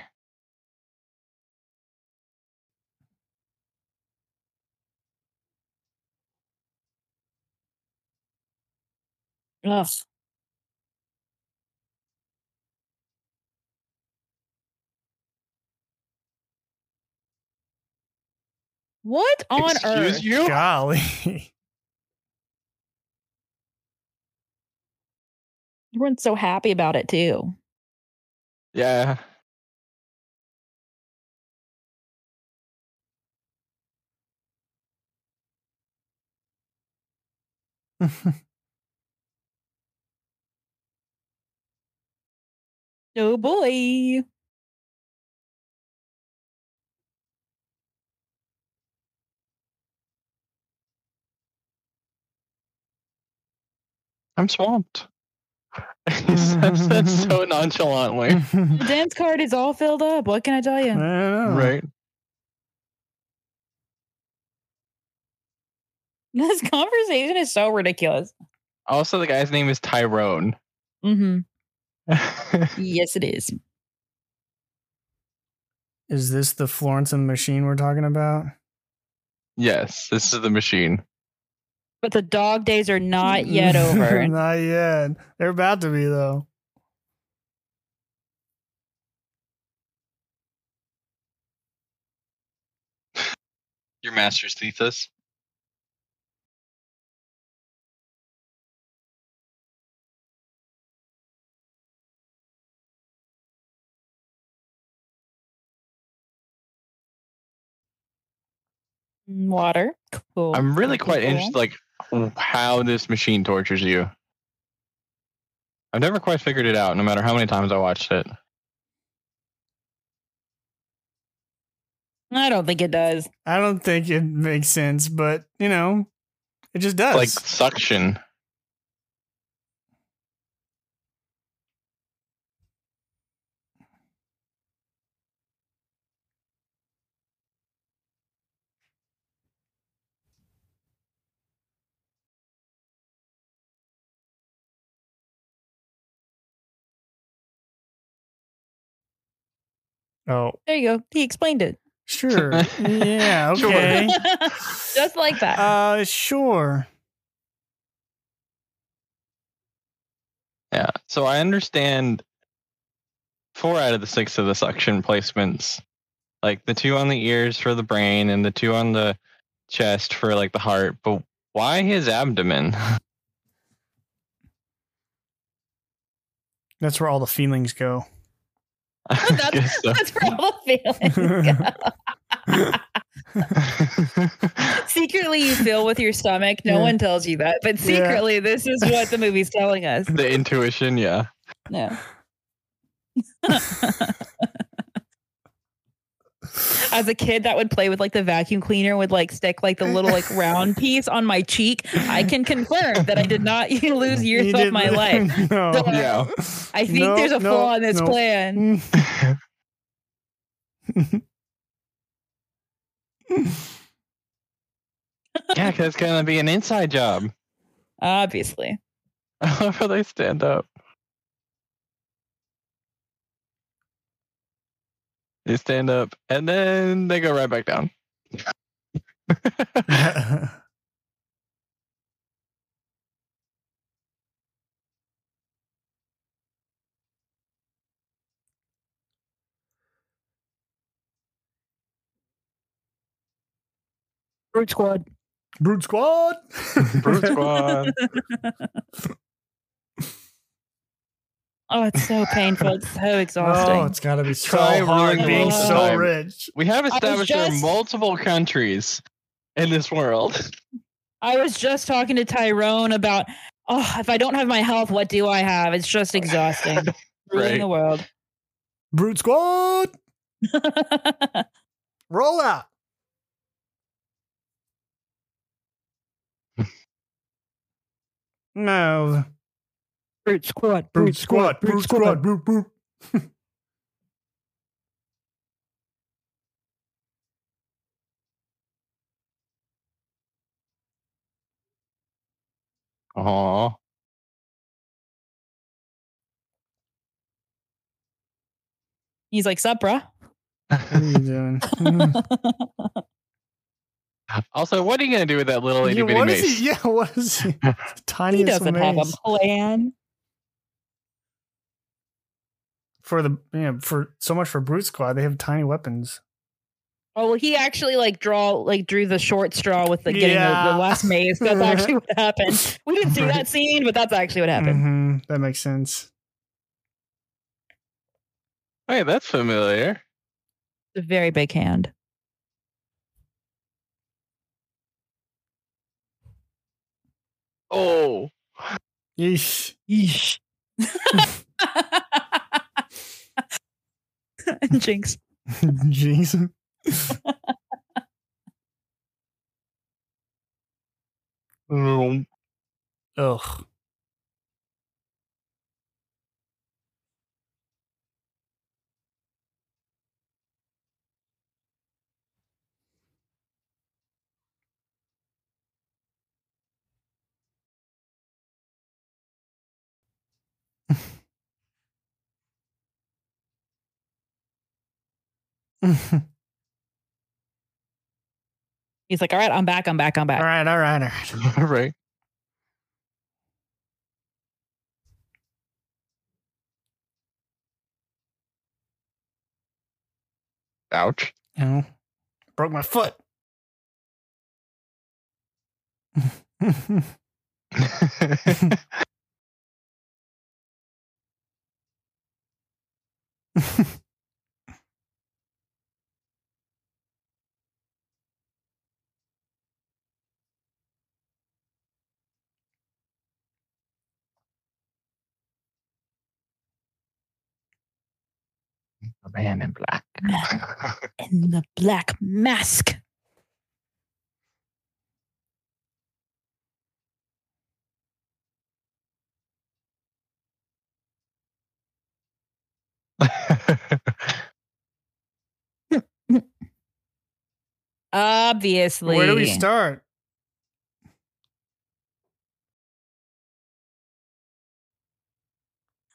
Ugh. What on Excuse earth? you? Golly. [LAUGHS] Everyone's so happy about it too. Yeah. [LAUGHS] oh boy. I'm swamped. he says that so [LAUGHS] nonchalantly. The dance card is all filled up. What can I tell you? I right. [LAUGHS] This conversation is so ridiculous. Also, the guy's name is Tyrone. Mm-hmm. [LAUGHS] yes, it is. Is this the Florence and the Machine we're talking about? Yes, this is the machine. But the dog days are not [LAUGHS] yet over. [LAUGHS] not yet. They're about to be though. Your master's thesis. Mm, water. Cool. I'm really quite cool. interested, like how this machine tortures you. I've never quite figured it out, no matter how many times I watched it. I don't think it does. I don't think it makes sense, but you know, it just does. Like suction. Oh, there you go. He explained it. Sure. [LAUGHS] yeah. Okay. [LAUGHS] Just like that. Uh, sure. Yeah. So I understand four out of the six of the suction placements, like the two on the ears for the brain and the two on the chest for like the heart. But why his abdomen? [LAUGHS] That's where all the feelings go. That's, so. that's where all the feelings go. [LAUGHS] secretly, you feel with your stomach. No yeah. one tells you that, but secretly, yeah. this is what the [LAUGHS] movie's telling us. The intuition, yeah. Yeah. [LAUGHS] As a kid that would play with like the vacuum cleaner would like stick like the little like round [LAUGHS] piece on my cheek, I can confirm that I did not [LAUGHS] lose years of my life. [LAUGHS] No. So, uh, yeah. I think no, there's a no, flaw in this no. plan. yeah, because it's gonna be an inside job. Obviously. How will they stand up? They stand up and then they go right back down. [LAUGHS] [LAUGHS] Brute Squad. Brute Squad. Brute Squad. [LAUGHS] Oh, it's so painful. It's so [LAUGHS] exhausting. Oh, it's got to be so Try hard being so rich. We have established just, there are multiple countries in this world. I was just talking to Tyrone about, oh, if I don't have my health, what do I have? It's just exhausting. [LAUGHS] Ruling right. the world. Brute Squad. [LAUGHS] Roll out. no. Brute squad. Brute squad. Brute squad. Brute brute. Aww. [LAUGHS] Uh-huh. He's like, sup, bruh? What are you doing? [LAUGHS] Also, what are you gonna do with that little itty bitty yeah, mace? He, yeah, what is he? [LAUGHS] Tiny. He doesn't mace. have a plan for the you know, for so much for Brute Squad. They have tiny weapons. Oh well, he actually like draw like drew the short straw with the getting yeah. the, the, last maze. That's [LAUGHS] actually what happened. We didn't see that scene, but that's actually what happened. Mm-hmm. That makes sense. Hey, that's familiar. A very big hand. Oh. Yeesh. Yeesh. [LAUGHS] [LAUGHS] [LAUGHS] Jinx. [LAUGHS] Jinx. Ugh. [LAUGHS] He's like, all right, I'm back, I'm back, I'm back. All right, all right, all right. all [LAUGHS] right. Ouch. Oh, broke my foot. [LAUGHS] man in black. [LAUGHS] in the black mask. [LAUGHS] Obviously. Where do we start?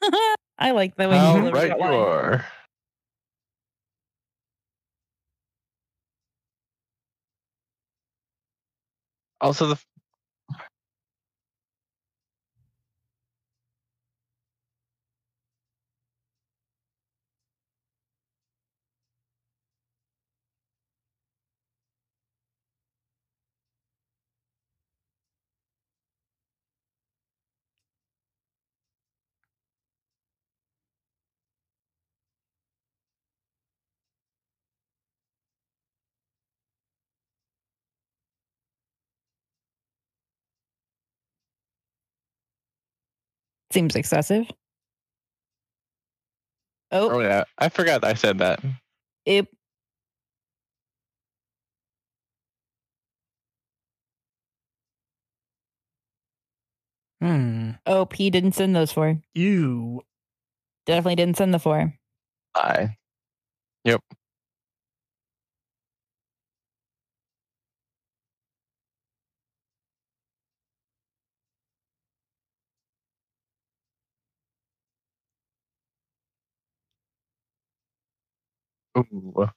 [LAUGHS] I like the way How you right you are. Also, the Seems excessive. Oh, oh yeah. I forgot I said that. Yep. Hmm. Oh, P didn't send those four. You definitely didn't send the four. I. Yep. Ooh.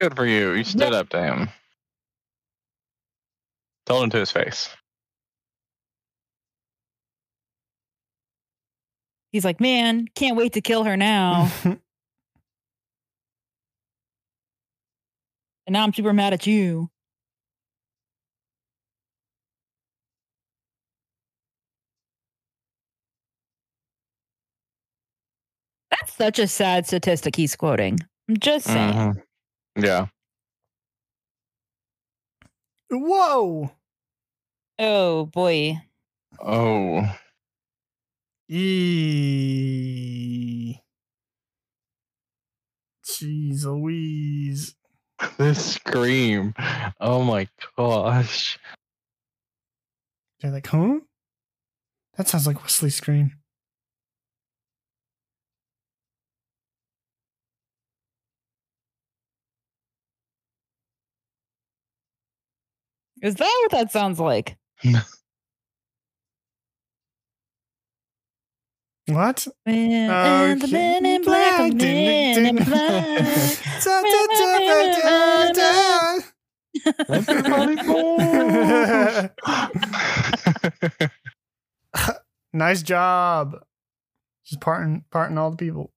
Good for you. You stood up to him. Told him to his face. He's like, man, can't wait to kill her now. [LAUGHS] and now I'm super mad at you. That's such a sad statistic he's quoting. I'm just saying. Mm-hmm. Yeah. Whoa. Oh boy. Oh. E. Jeez Louise. [LAUGHS] This scream. Oh my gosh. They're like, huh? That sounds like Westley's scream. Is that what that sounds like? [LAUGHS] What? Man, and the men in black, the men in black. nice job. Just parting, parting all the people.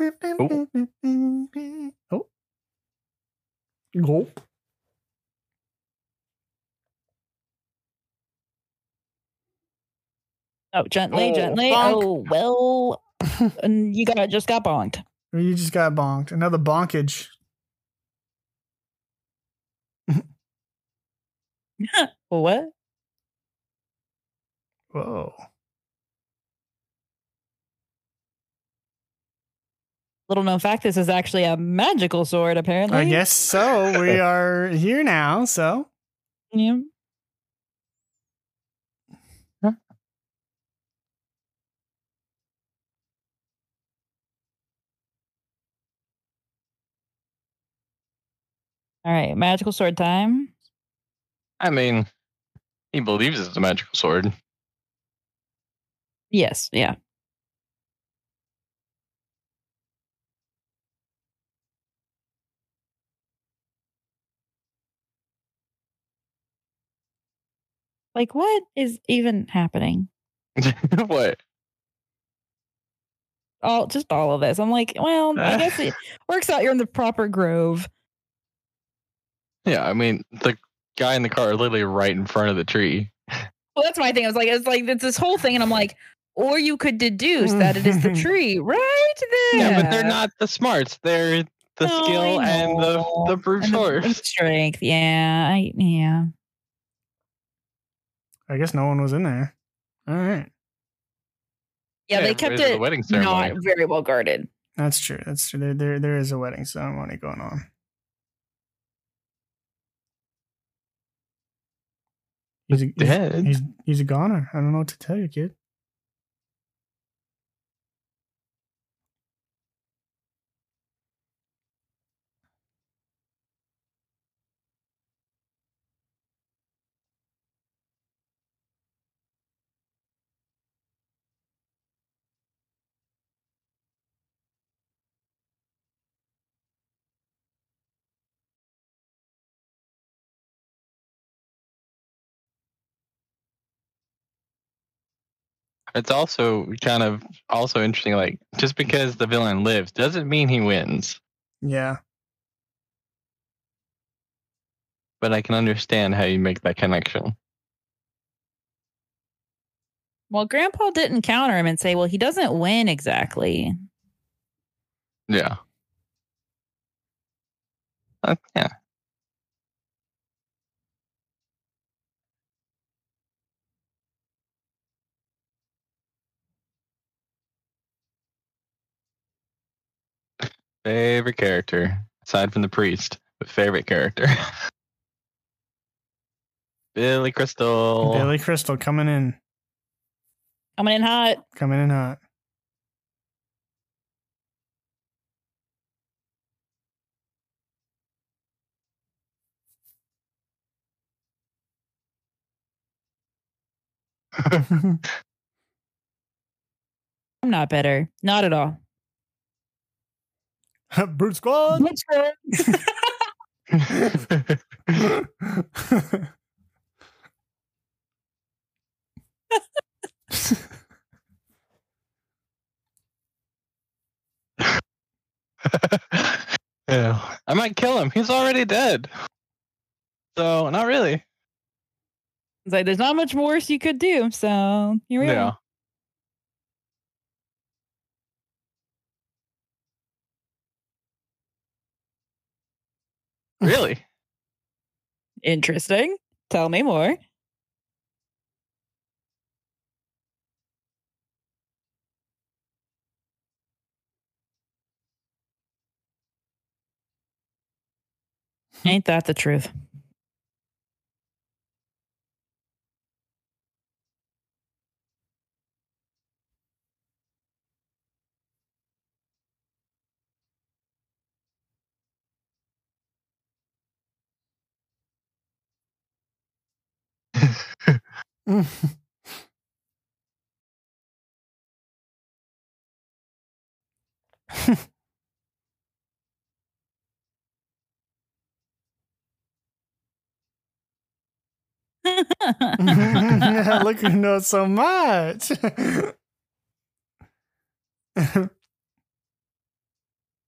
Oh. [LAUGHS] oh. Gulp. Oh, gently, oh, gently. Bonk. Oh, well, [LAUGHS] and you got just got bonked. You just got bonked. Another bonkage. [LAUGHS] what? Whoa. Little known fact: this is actually a magical sword. Apparently, I guess so. we [LAUGHS] are here now. So, yeah. All right, magical sword time. I mean, he believes it's a magical sword. Yes, yeah. Like, what is even happening? [LAUGHS] what? All just all of this. I'm like, well, I guess [LAUGHS] it works out. You're in the proper grove. Yeah, I mean, the guy in the car literally right in front of the tree. Well, that's my thing. I was like, it's like it's this whole thing, and I'm like, or you could deduce that it is the [LAUGHS] tree right there. Yeah, but they're not the smarts. They're the oh, skill and the the brute force strength. Yeah, I yeah. I guess no one was in there. All right. Yeah, yeah they kept it the wedding not very well guarded. That's true. That's true. There, there, there is a wedding ceremony going on. He's, a, dead. He's, he's a goner. I don't know what to tell you, kid. It's also kind of also interesting. Like, just because the villain lives doesn't mean he wins. Yeah. But I can understand how you make that connection. Well, Grandpa didn't counter him and say, well, he doesn't win exactly. Yeah. Uh, yeah. Favorite character, aside from the priest, but favorite character. [LAUGHS] Billy Crystal. Billy Crystal coming in. Coming in hot. Coming in hot. [LAUGHS] [LAUGHS] I'm not better. Not at all. [LAUGHS] Brute Squad. Brute Squad. [LAUGHS] yeah. I might kill him. He's already dead. So not really. It's like there's not much worse you could do. So here we yeah. are. Really? [LAUGHS] Interesting. Tell me more. Hmm. Ain't that the truth? [LAUGHS] [LAUGHS] Look who knows so much. [LAUGHS]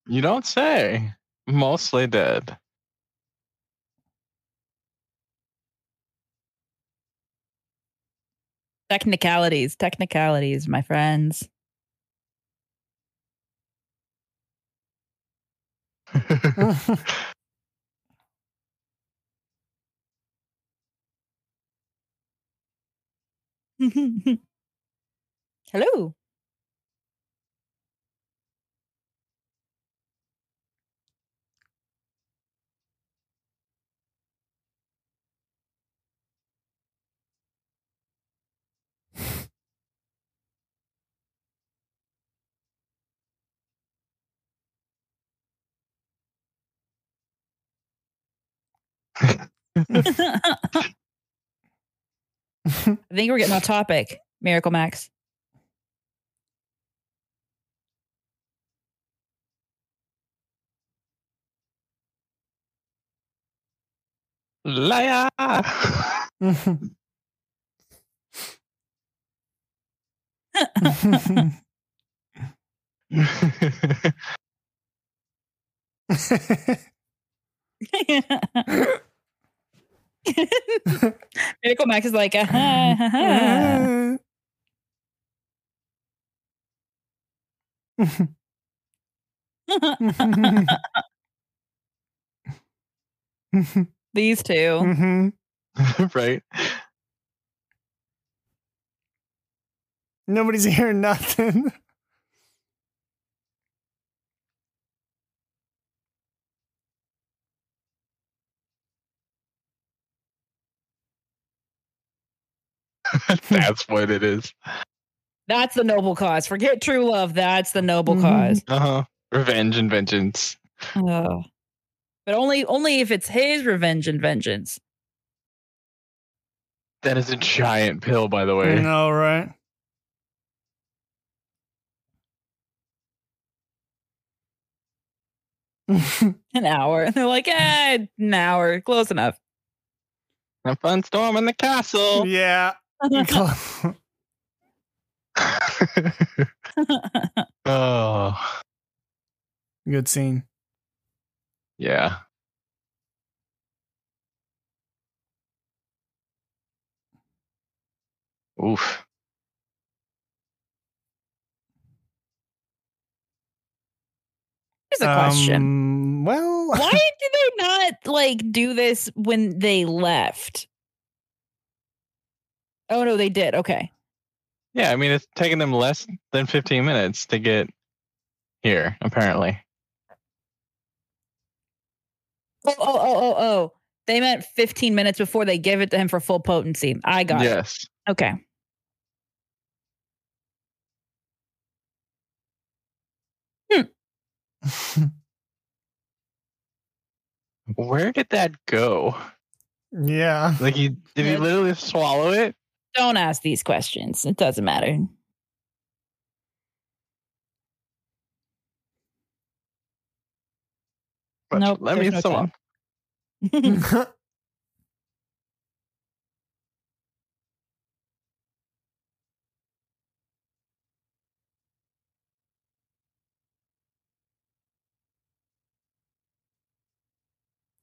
you don't say. Mostly dead. Technicalities, technicalities, my friends. [LAUGHS] [LAUGHS] [LAUGHS] Hello. I think we're getting off topic. Miracle Max. Liar. [LAUGHS] [LAUGHS] [LAUGHS] [LAUGHS] Miracle Max is like, uh-huh, uh-huh. [LAUGHS] These 2 mm-hmm. [LAUGHS] right. Nobody's hearing nothing. [LAUGHS] [LAUGHS] That's what it is. That's the noble cause. Forget true love. That's the noble mm-hmm. cause. Uh huh. Revenge and vengeance. Oh. But only only if it's his revenge and vengeance. That is a giant pill, by the way. I know, right? [LAUGHS] an hour. They're like, eh, an hour. Close enough. A fun storm in the castle. Yeah. Oh. Good scene. Yeah. Oof. Here's a question. Um, well, Why [LAUGHS] did they not like do this when they left? Oh no, they did. Okay. Yeah, I mean it's taken them less than 15 minutes to get here, apparently. Oh, oh, oh, oh, oh. They meant 15 minutes before they give it to him for full potency. I got yes. it. Yes. Okay. Hmm. [LAUGHS] Where did that go? yeah. Like he did he literally swallow it? Don't ask these questions. It doesn't matter. But Nope, Let me there's no someone. [LAUGHS]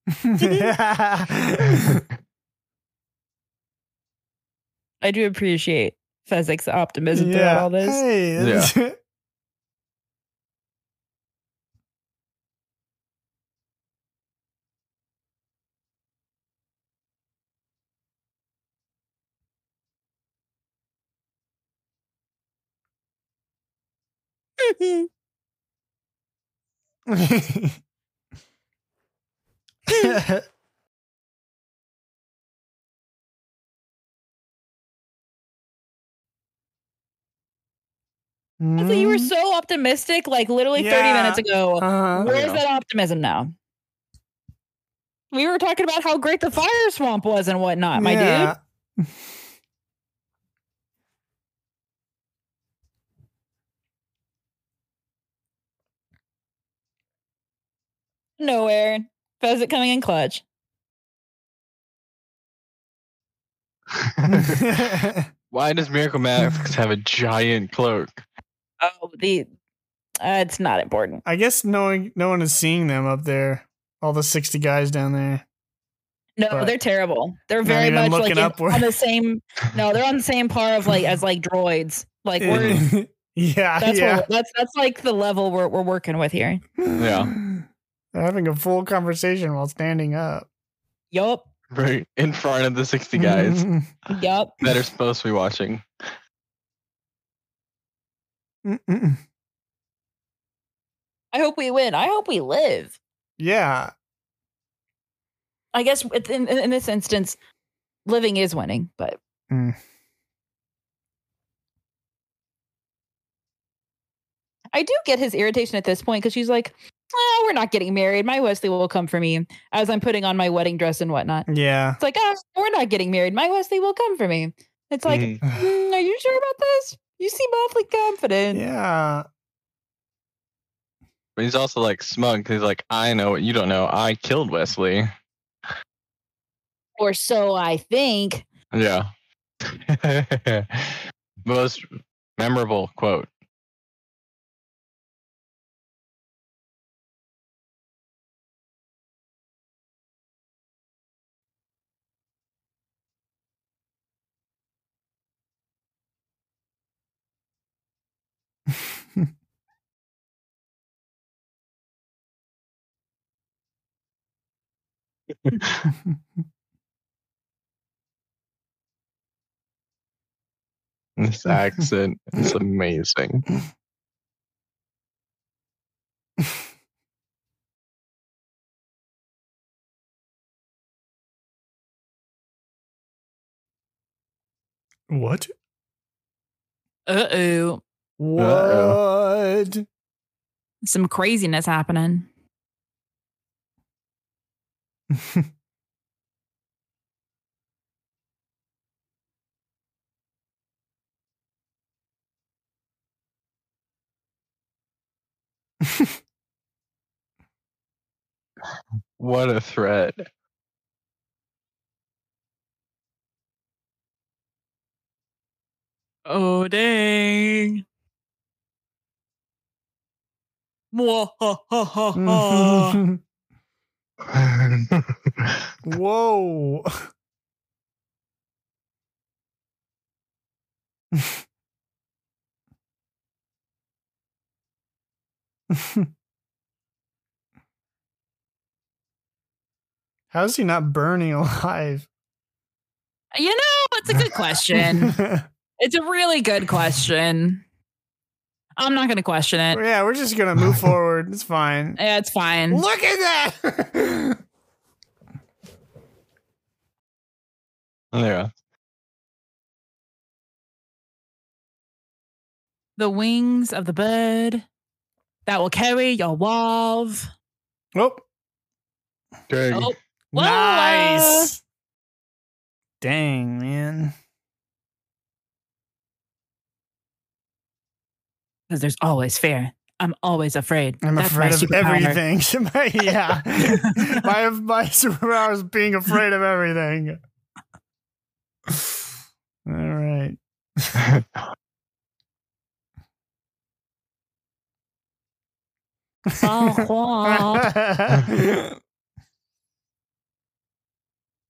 [LAUGHS] [LAUGHS] I do appreciate Fezzik's optimism throughout all this. Hey, [LAUGHS] [LAUGHS] [LAUGHS] that's- So you were so optimistic, like literally 30 minutes ago. Uh-huh. Where's that optimism now? We were talking about how great the fire swamp was and whatnot, my dude. Yeah. Nowhere. Pheasant coming in clutch. [LAUGHS] Why does Miracle Max have a giant cloak? Oh, the uh, it's not important. I guess no one, no one is seeing them up there. All the sixty guys down there. No, But- they're terrible. They're very much like in- on the same. [LAUGHS] No, they're on the same par of like as like droids. Like we're [LAUGHS] yeah, that's yeah. what, that's that's like the level we're we're working with here. Yeah. [SIGHS] They're having a full conversation while standing up. Yup, Right in front of the 60 guys [LAUGHS] yup. that are supposed to be watching. Mm-mm. I hope we win. I hope we live. yeah. I guess in, in, in this instance, living is winning, but Mm. I do get his irritation at this point because she's like, well, we're not getting married. My Westley will come for me as I'm putting on my wedding dress and whatnot. Yeah. It's like, oh, we're not getting married. My Westley will come for me. It's like, Mhm. "Mm, are you sure about this? You seem awfully confident. Yeah. But he's also like smug 'cause he's like, I know what you don't know. I killed Westley. Or so I think. Yeah. [LAUGHS] Most memorable quote. [LAUGHS] This accent is amazing. what? Uh oh. What? Some craziness happening. [LAUGHS] What a threat. Oh dang. [LAUGHS] [LAUGHS] Whoa. How is he not burning alive? You know, it's a good question. [LAUGHS] it's a really good question. I'm not going to question it. Yeah, we're just going to move [LAUGHS] forward. It's fine. Yeah, it's fine. Look at that. [LAUGHS] yeah. The wings of the bird that will carry your love. Oh. Dang. Oh. Nice. Dang, man. Because there's always fear. I'm always afraid. I'm That's afraid of everything. [LAUGHS] yeah. [LAUGHS] my my superpower is being afraid of everything. [SIGHS] All right. [LAUGHS]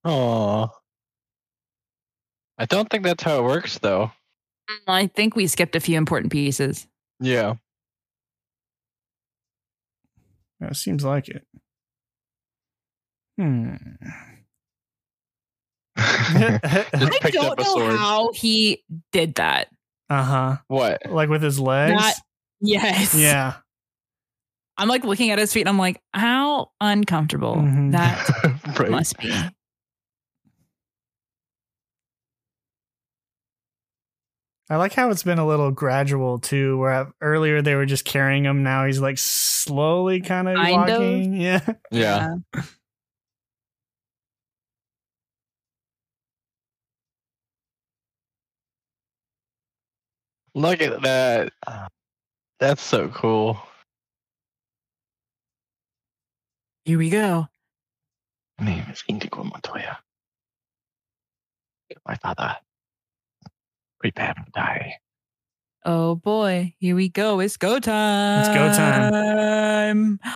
Oh. I don't think that's how it works, though. Mm, I think we skipped a few important pieces. Yeah. That seems like it. Hmm. [LAUGHS] I don't know how he did that. Uh huh. What? Like with his legs? Not, yes. Yeah. I'm like looking at his feet. I'm like, how uncomfortable mm-hmm. that [LAUGHS] right. must be. I like how it's been a little gradual too. Where earlier they were just carrying him, now he's like slowly kind of walking. Of. [LAUGHS] Yeah, yeah. yeah. Look at that. That's so cool. Here we go. My name is Inigo Montoya. My father prepare to die. Oh boy, here we go. It's go time. It's go time. [GASPS]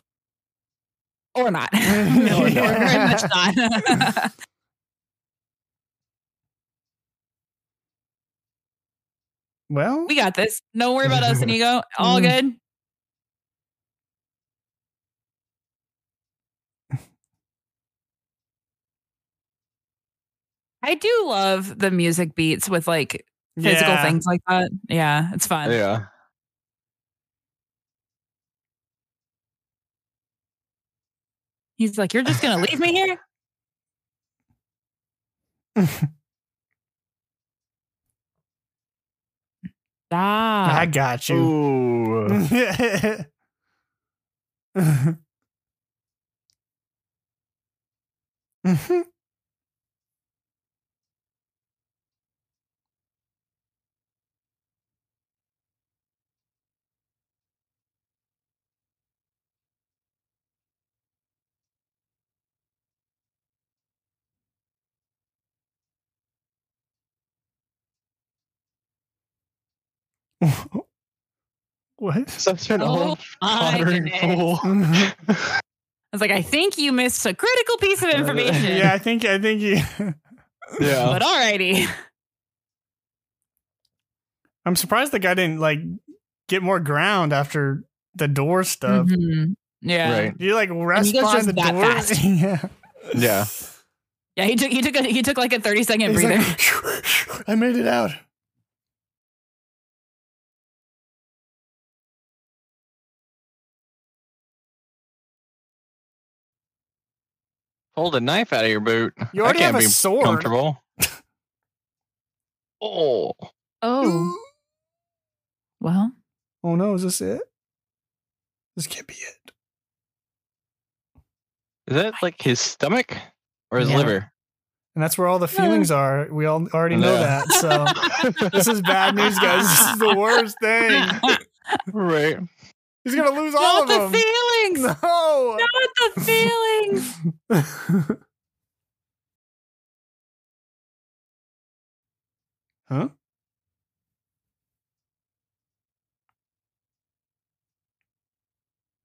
Or not. [LAUGHS] [LAUGHS] no, no, very much [LAUGHS] not. well, we got this. Don't worry about us, Inigo. All mm. good. I do love the music beats with like physical yeah. things like that. Yeah, it's fun. Yeah. He's like, You're just gonna leave me here? [LAUGHS] Ah, I got you. [LAUGHS] [LAUGHS] [LAUGHS] what? Such an oh, old tottering fool. [LAUGHS] I was like, I think you missed a critical piece of information. yeah, I think I think you. [LAUGHS] yeah, but alrighty. I'm surprised the guy didn't like get more ground after the door stuff. Mm-hmm. Yeah, right. You like rest behind the door. yeah. Yeah. Yeah, he took he took a, he took like a 30 second He's breather. Like, I made it out. Hold a knife out of your boot. You already have a sword. Comfortable. [LAUGHS] oh. Oh. well. Oh no! Is this it? This can't be it. Is that like his stomach or his yeah. liver? And that's where all the feelings are. We all already know yeah. that. So [LAUGHS] this is bad news, guys. This is the worst thing. [LAUGHS] Right. He's gonna lose Not all of the them. feelings. [LAUGHS] No. Not the feelings. [LAUGHS] huh?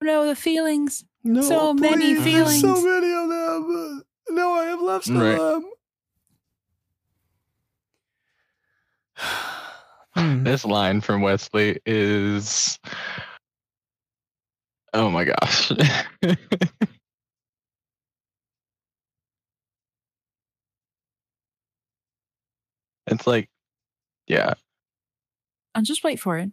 No, the feelings. No, so please, many feelings. so many of them. No, I have left some right. of them. [SIGHS] Hmm. this line from Westley is Oh my gosh. [LAUGHS] it's like yeah. I'll just wait for it.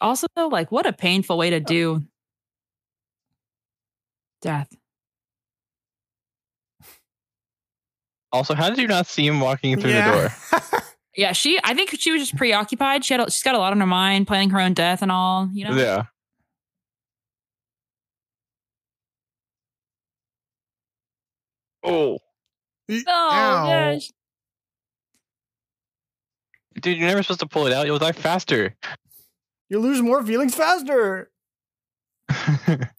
Also, though, like, what a painful way to do death. Also, how did you not see him walking through yeah. the door? [LAUGHS] yeah, she. I think she was just preoccupied. She had. She's got a lot on her mind, planning her own death and all. You know. Yeah. Oh. Oh gosh. Dude, you're never supposed to pull it out. You'll die faster. You lose more feelings faster. [LAUGHS]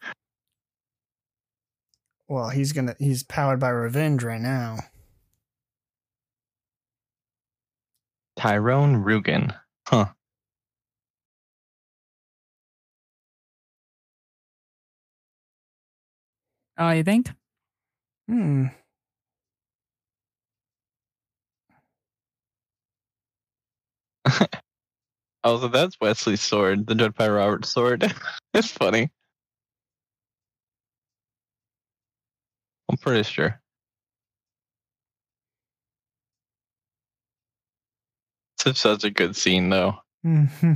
well, he's gonna. He's powered by revenge right now. Tyrone Rugen. Huh. Oh, you think? Hmm. [LAUGHS] oh, so that's Westley's sword, the Dread Pirate Robert's sword. [LAUGHS] it's funny. I'm pretty sure. It's such a good scene, though. Mm-hmm.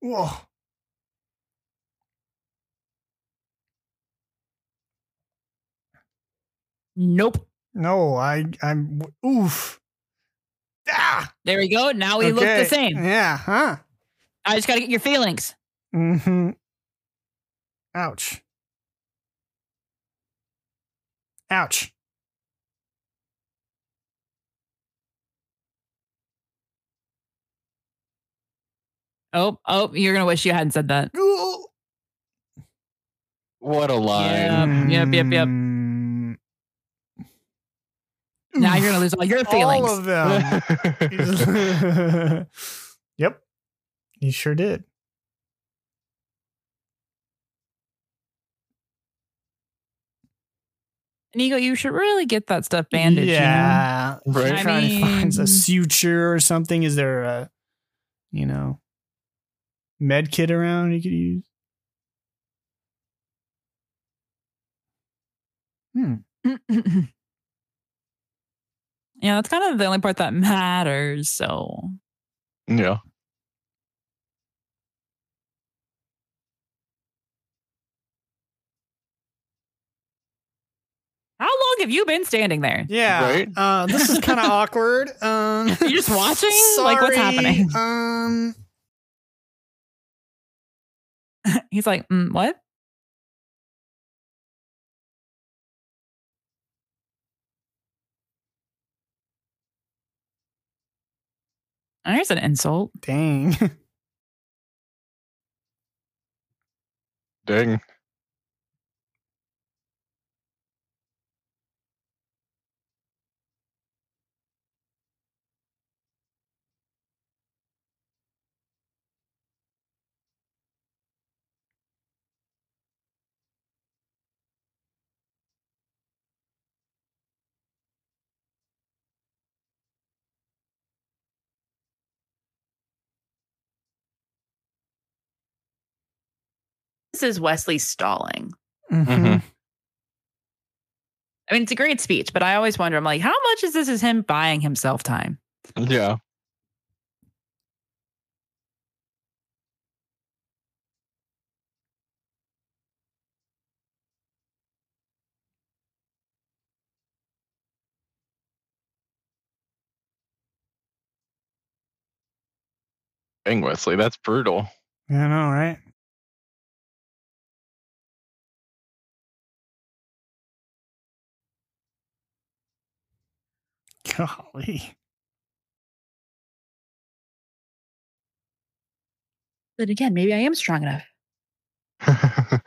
Whoa. Nope. No, I I'm oof. Ah! There we go. Now we okay. look the same. Yeah, huh? I just got to get your feelings. Mm-hmm. Ouch. Ouch. Oh, oh, you're going to wish you hadn't said that. What a lie. Yep, yep, yep. yep. Now you're gonna lose all your feelings. All of them. [LAUGHS] [LAUGHS] yep. He sure did. Nico, you should really get that stuff bandaged. Yeah. You know? Right. I Trying mean, to find a suture or something. Is there a, you know, med kit around you could use? Hmm. [LAUGHS] Yeah, that's kind of the only part that matters. So, yeah. How long have you been standing there? Yeah, right? uh, this is kind of [LAUGHS] awkward. Um, [LAUGHS] you just watching? Sorry, like what's happening? Um, [LAUGHS] he's like, mm, what? There's an insult. Dang. [LAUGHS] Dang. Is Westley stalling. Mm-hmm. mm-hmm. I mean, it's a great speech, but I always wonder, I'm like, how much is this is him buying himself time? Yeah. Dang, Westley, that's brutal. I know, right? Golly But again, maybe I am strong enough. [LAUGHS]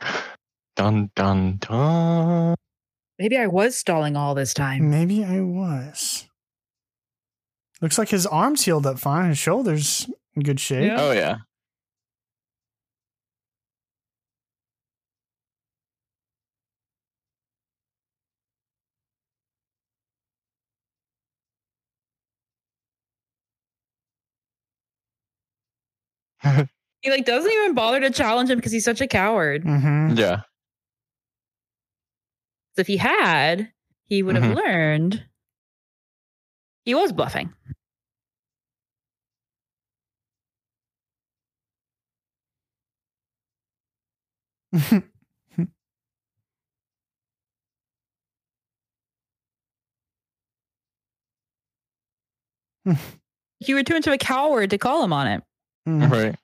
dun dun dun. Maybe I was stalling all this time. Maybe I was. Looks like his arms healed up fine. His shoulders in good shape. Yeah. Oh yeah. He like doesn't even bother to challenge him because he's such a coward. Mm-hmm. Yeah. So if he had, he would have mm-hmm. learned he was bluffing. you were too much of a coward to call him on it. Mm. Right.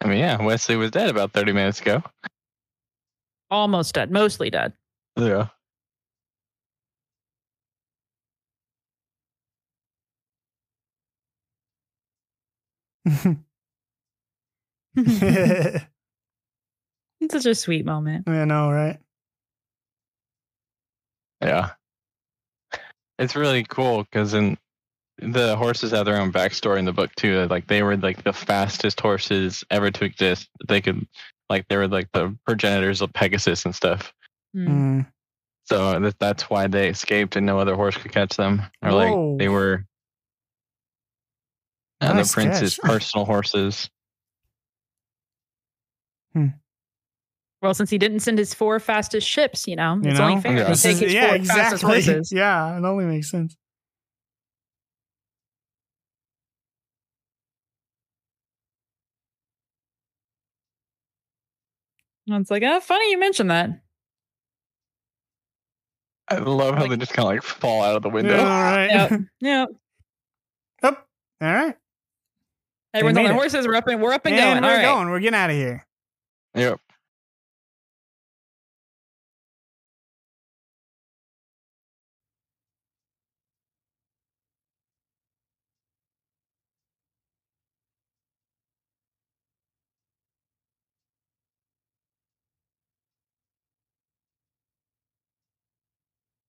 I mean, yeah, Westley was dead about 30 minutes ago. Almost dead, mostly dead. Yeah. [LAUGHS] [LAUGHS] it's such a sweet moment. I know, right? Yeah. It's really cool because in the horses have their own backstory in the book too. Like they were like the fastest horses ever to exist. They could like they were like the progenitors of Pegasus and stuff. Mm. So that, that's why they escaped and no other horse could catch them. Or Whoa. like they were and nice the prince's catch. personal horses. Hmm. Well, since he didn't send his four fastest ships, you know, it's know? only fair yeah. to take his yeah, four exactly. fastest horses. [LAUGHS] Yeah, it only makes sense. And it's like, oh, funny you mentioned that. I love how like, they just kind of like fall out of the window. Yeah, all right. Yep. [LAUGHS] yep. Up. All right. Everyone's on their horses. We're up and we're up and, and going. We're all going. We're getting out of here. Yep.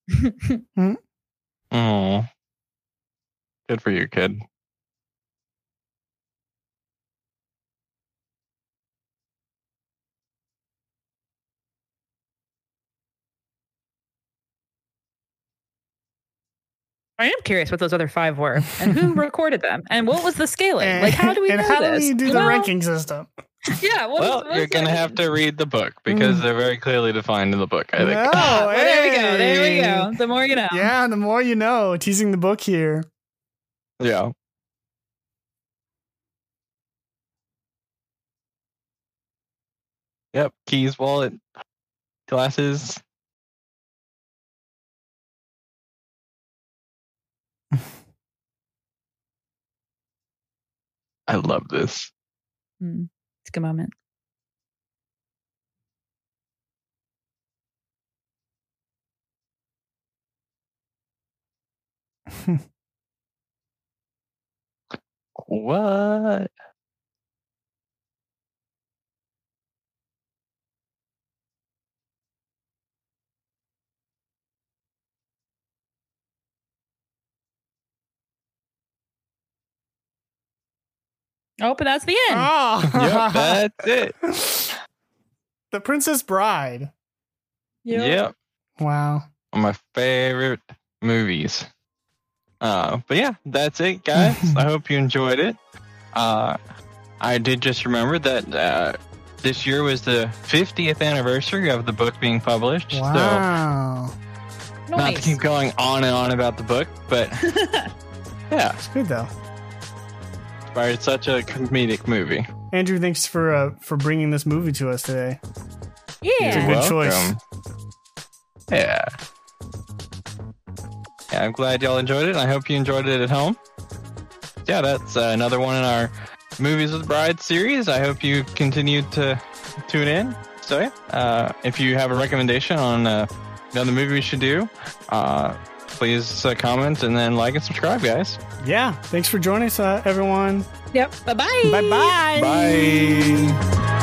[LAUGHS] Oh, good for you, kid. I am curious what those other five were and who [LAUGHS] recorded them and what was the scaling. And, like, how do we and know how this? do we do the know? ranking system? Yeah. What well, is, you're gonna have to read the book because mm. they're very clearly defined in the book. I think. Oh, [LAUGHS] well, hey. there we go. There we go. The more you know. Yeah, the more you know. Teasing the book here. Yeah. Yep. Keys, wallet, glasses. [LAUGHS] I love this. Mm, a moment. [LAUGHS] what? Oh, but that's the end. Oh, yep, [LAUGHS] that's it. The Princess Bride. Yep. yep. Wow. One of my favorite movies. Uh, but yeah, that's it, guys. [LAUGHS] I hope you enjoyed it. Uh, I did just remember that uh, this year was the 50th anniversary of the book being published. Wow. So, nice. not to keep going on and on about the book, but [LAUGHS] yeah, it's good though. Right, it's such a comedic movie. Andrew, thanks for uh, for bringing this movie to us today. Yeah, it's a good welcome. choice. Yeah. Yeah, I'm glad y'all enjoyed it. I hope you enjoyed it at home. Yeah, that's uh, another one in our Movies with Bride series. I hope you continue to tune in. So, yeah, uh, if you have a recommendation on uh, another movie we should do, uh, please uh, comment and then like and subscribe, guys. Yeah. Thanks for joining us, uh, everyone. Yep. Bye-bye. Bye-bye. Bye.